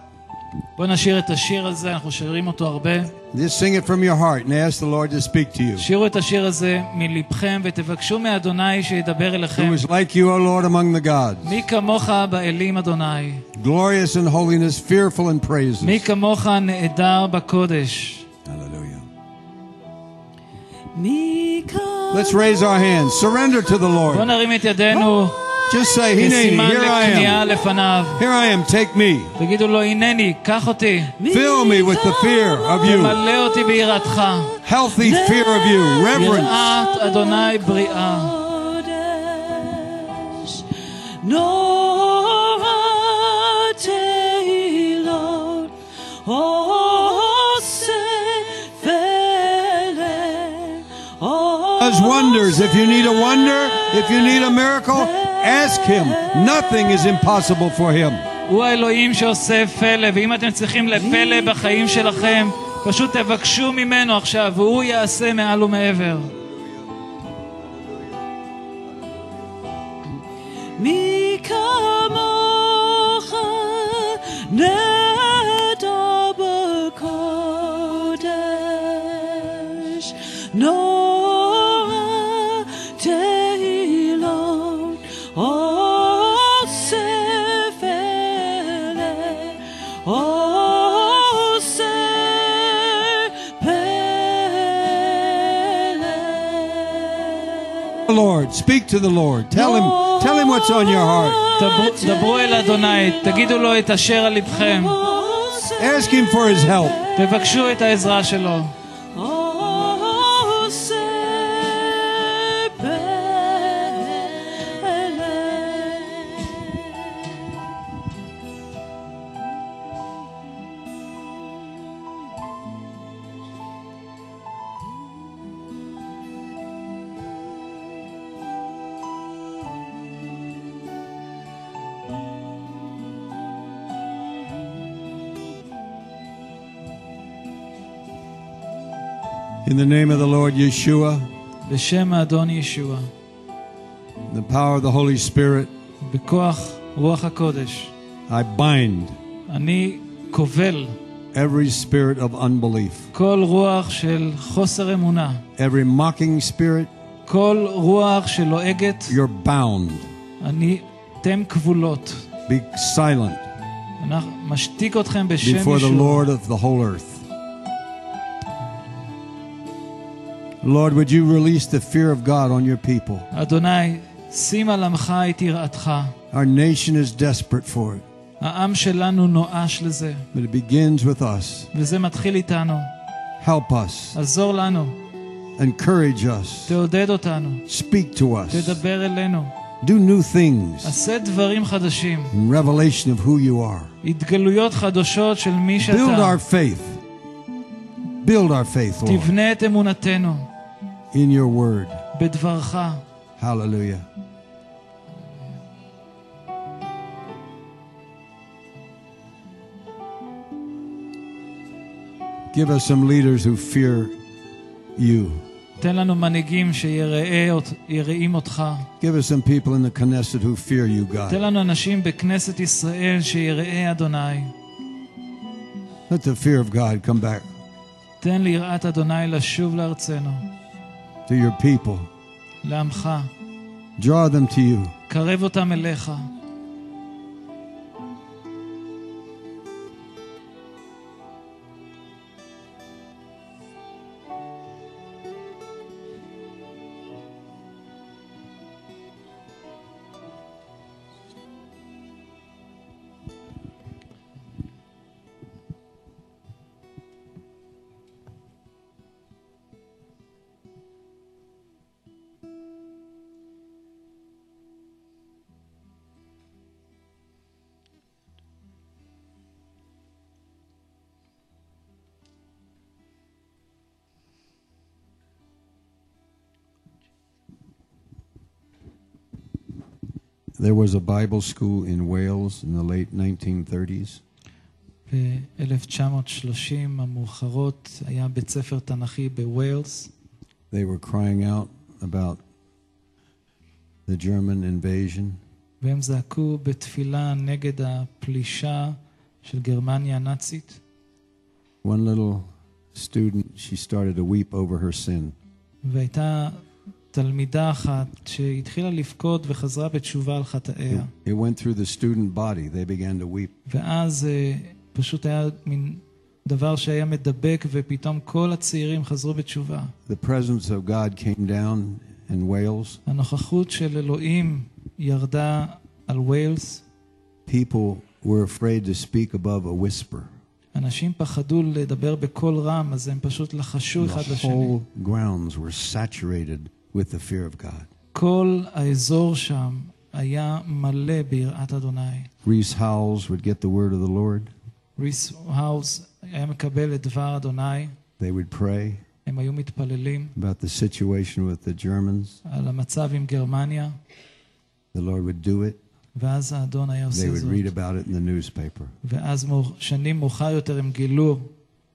בואו נשאיר את השיר הזה, אנחנו שרים אותו הרבה. Just sing it from your heart and ask the Lord to speak to you. שירו את השיר הזה מלבכם ותבקשו מאדוני שידבר אליכם. Who is like you, O Lord, among the gods, מי כמוך באלים אדוני? glorious in holiness, fearful in praises. מי כמוך נעדר בקודש? Hallelujah. Mika. Let's raise our hands. Surrender to the בואו Lord. נרים את ידינו Just say, Hineni, כסימן here I לכניעה am. לפניו. Here I am. Take me. תגידו לו, הנני, קח אותי. Fill me with the fear of you. מלא אותי ביראתך. Healthy fear of you. Reverence. יראת אדוני בריאה. Kodesh, Nora Lord, Does wonders. If you need a wonder, if you need a miracle, ask Him. Nothing is impossible for Him. הוא האלוהים שעושה פלא, ואם אתם צריכים לפלא בחיים שלכם, פשוט תבקשו ממנו עכשיו, והוא יעשה מעל ומעבר. מי כמוך Lord. Speak to the Lord. Tell him, tell him what's on your heart. דברו- דברו אל אדוני, תגידו לו את אשר על לבכם, Ask him for his help. תבקשו את העזרה שלו. In the name of the Lord Yeshua, בשם האדון ישוע, in the power of the Holy Spirit, בכוח רוח הקודש, I bind אני כובל every spirit of unbelief, כל רוח של חוסר אמונה, every mocking spirit. כל רוח שלועגת, You're bound. אני, אתם כבולות. Be silent אנחנו משתיק אתכם בשם before the ישוע. Lord of the whole earth. Lord, would you release the fear of God on your people? אדוני, שים על עמך את יראתך. Our nation is desperate for it, העם שלנו נואש לזה, but it begins with us. וזה מתחיל איתנו. Help us, עזור לנו, encourage us, תעודד אותנו, speak to us, תדבר אלינו. do new things עשה דברים חדשים, in revelation of who you are. התגלויות חדשות של מי Build שאתה. our faith. Build our faith, Lord, תבנה את אמונתנו in your word. בדברך. Hallelujah. Give us some leaders who fear you. תן לנו מנהיגים שיראים אותך. Give us some people in the Knesset who fear you, תן God. לנו אנשים בכנסת ישראל שיראה אדוני. Let the fear of God come back תן ליראת אדוני לשוב לארצנו, to your people. לעמך. Draw them to you. קרב אותם אליך. There was a Bible school in Wales in the late 1930s. ב-1930 המאוחרות היה בית ספר תנ"כי בווילס. They were crying out about the German invasion. והם זעקו בתפילה נגד הפלישה של גרמניה הנאצית. One little student, she started to weep over her sin. והייתה תלמידה אחת שהתחילה לבכות וחזרה בתשובה על חטאיה. It went through the student body. They began to weep. ואז אה, פשוט היה מין דבר שהיה מדבק, ופתאום כל הצעירים חזרו בתשובה. The presence of God came down in Wales. הנוכחות של אלוהים ירדה על ווילס. People were afraid to speak above a whisper. אנשים פחדו לדבר בקול רם, אז הם פשוט לחשו אחד The לשני. whole grounds were saturated with the fear of God. כל Rees Howells would get the word of the Lord. היה מקבל את דבר אדוני. They would pray הם היו מתפללים about the situation with the Germans. על המצב עם גרמניה. The Lord would do it. ואז האדון היה They would read about it in the newspaper. ואז שנים מאוחר יותר הם גילו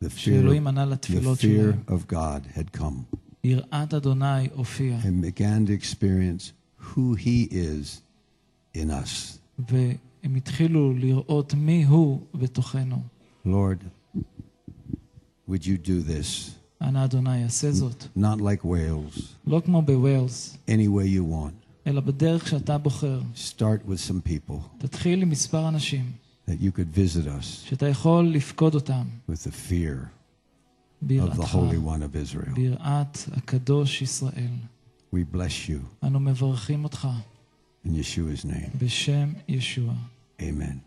The fear, the fear of God had come. And began to experience who he is in us. Lord, would you do this? Not like Wales. Any way you want. Start with some people. That you could visit us. With the fear of the Holy One of Israel. We bless you. In Yeshua's name. Amen.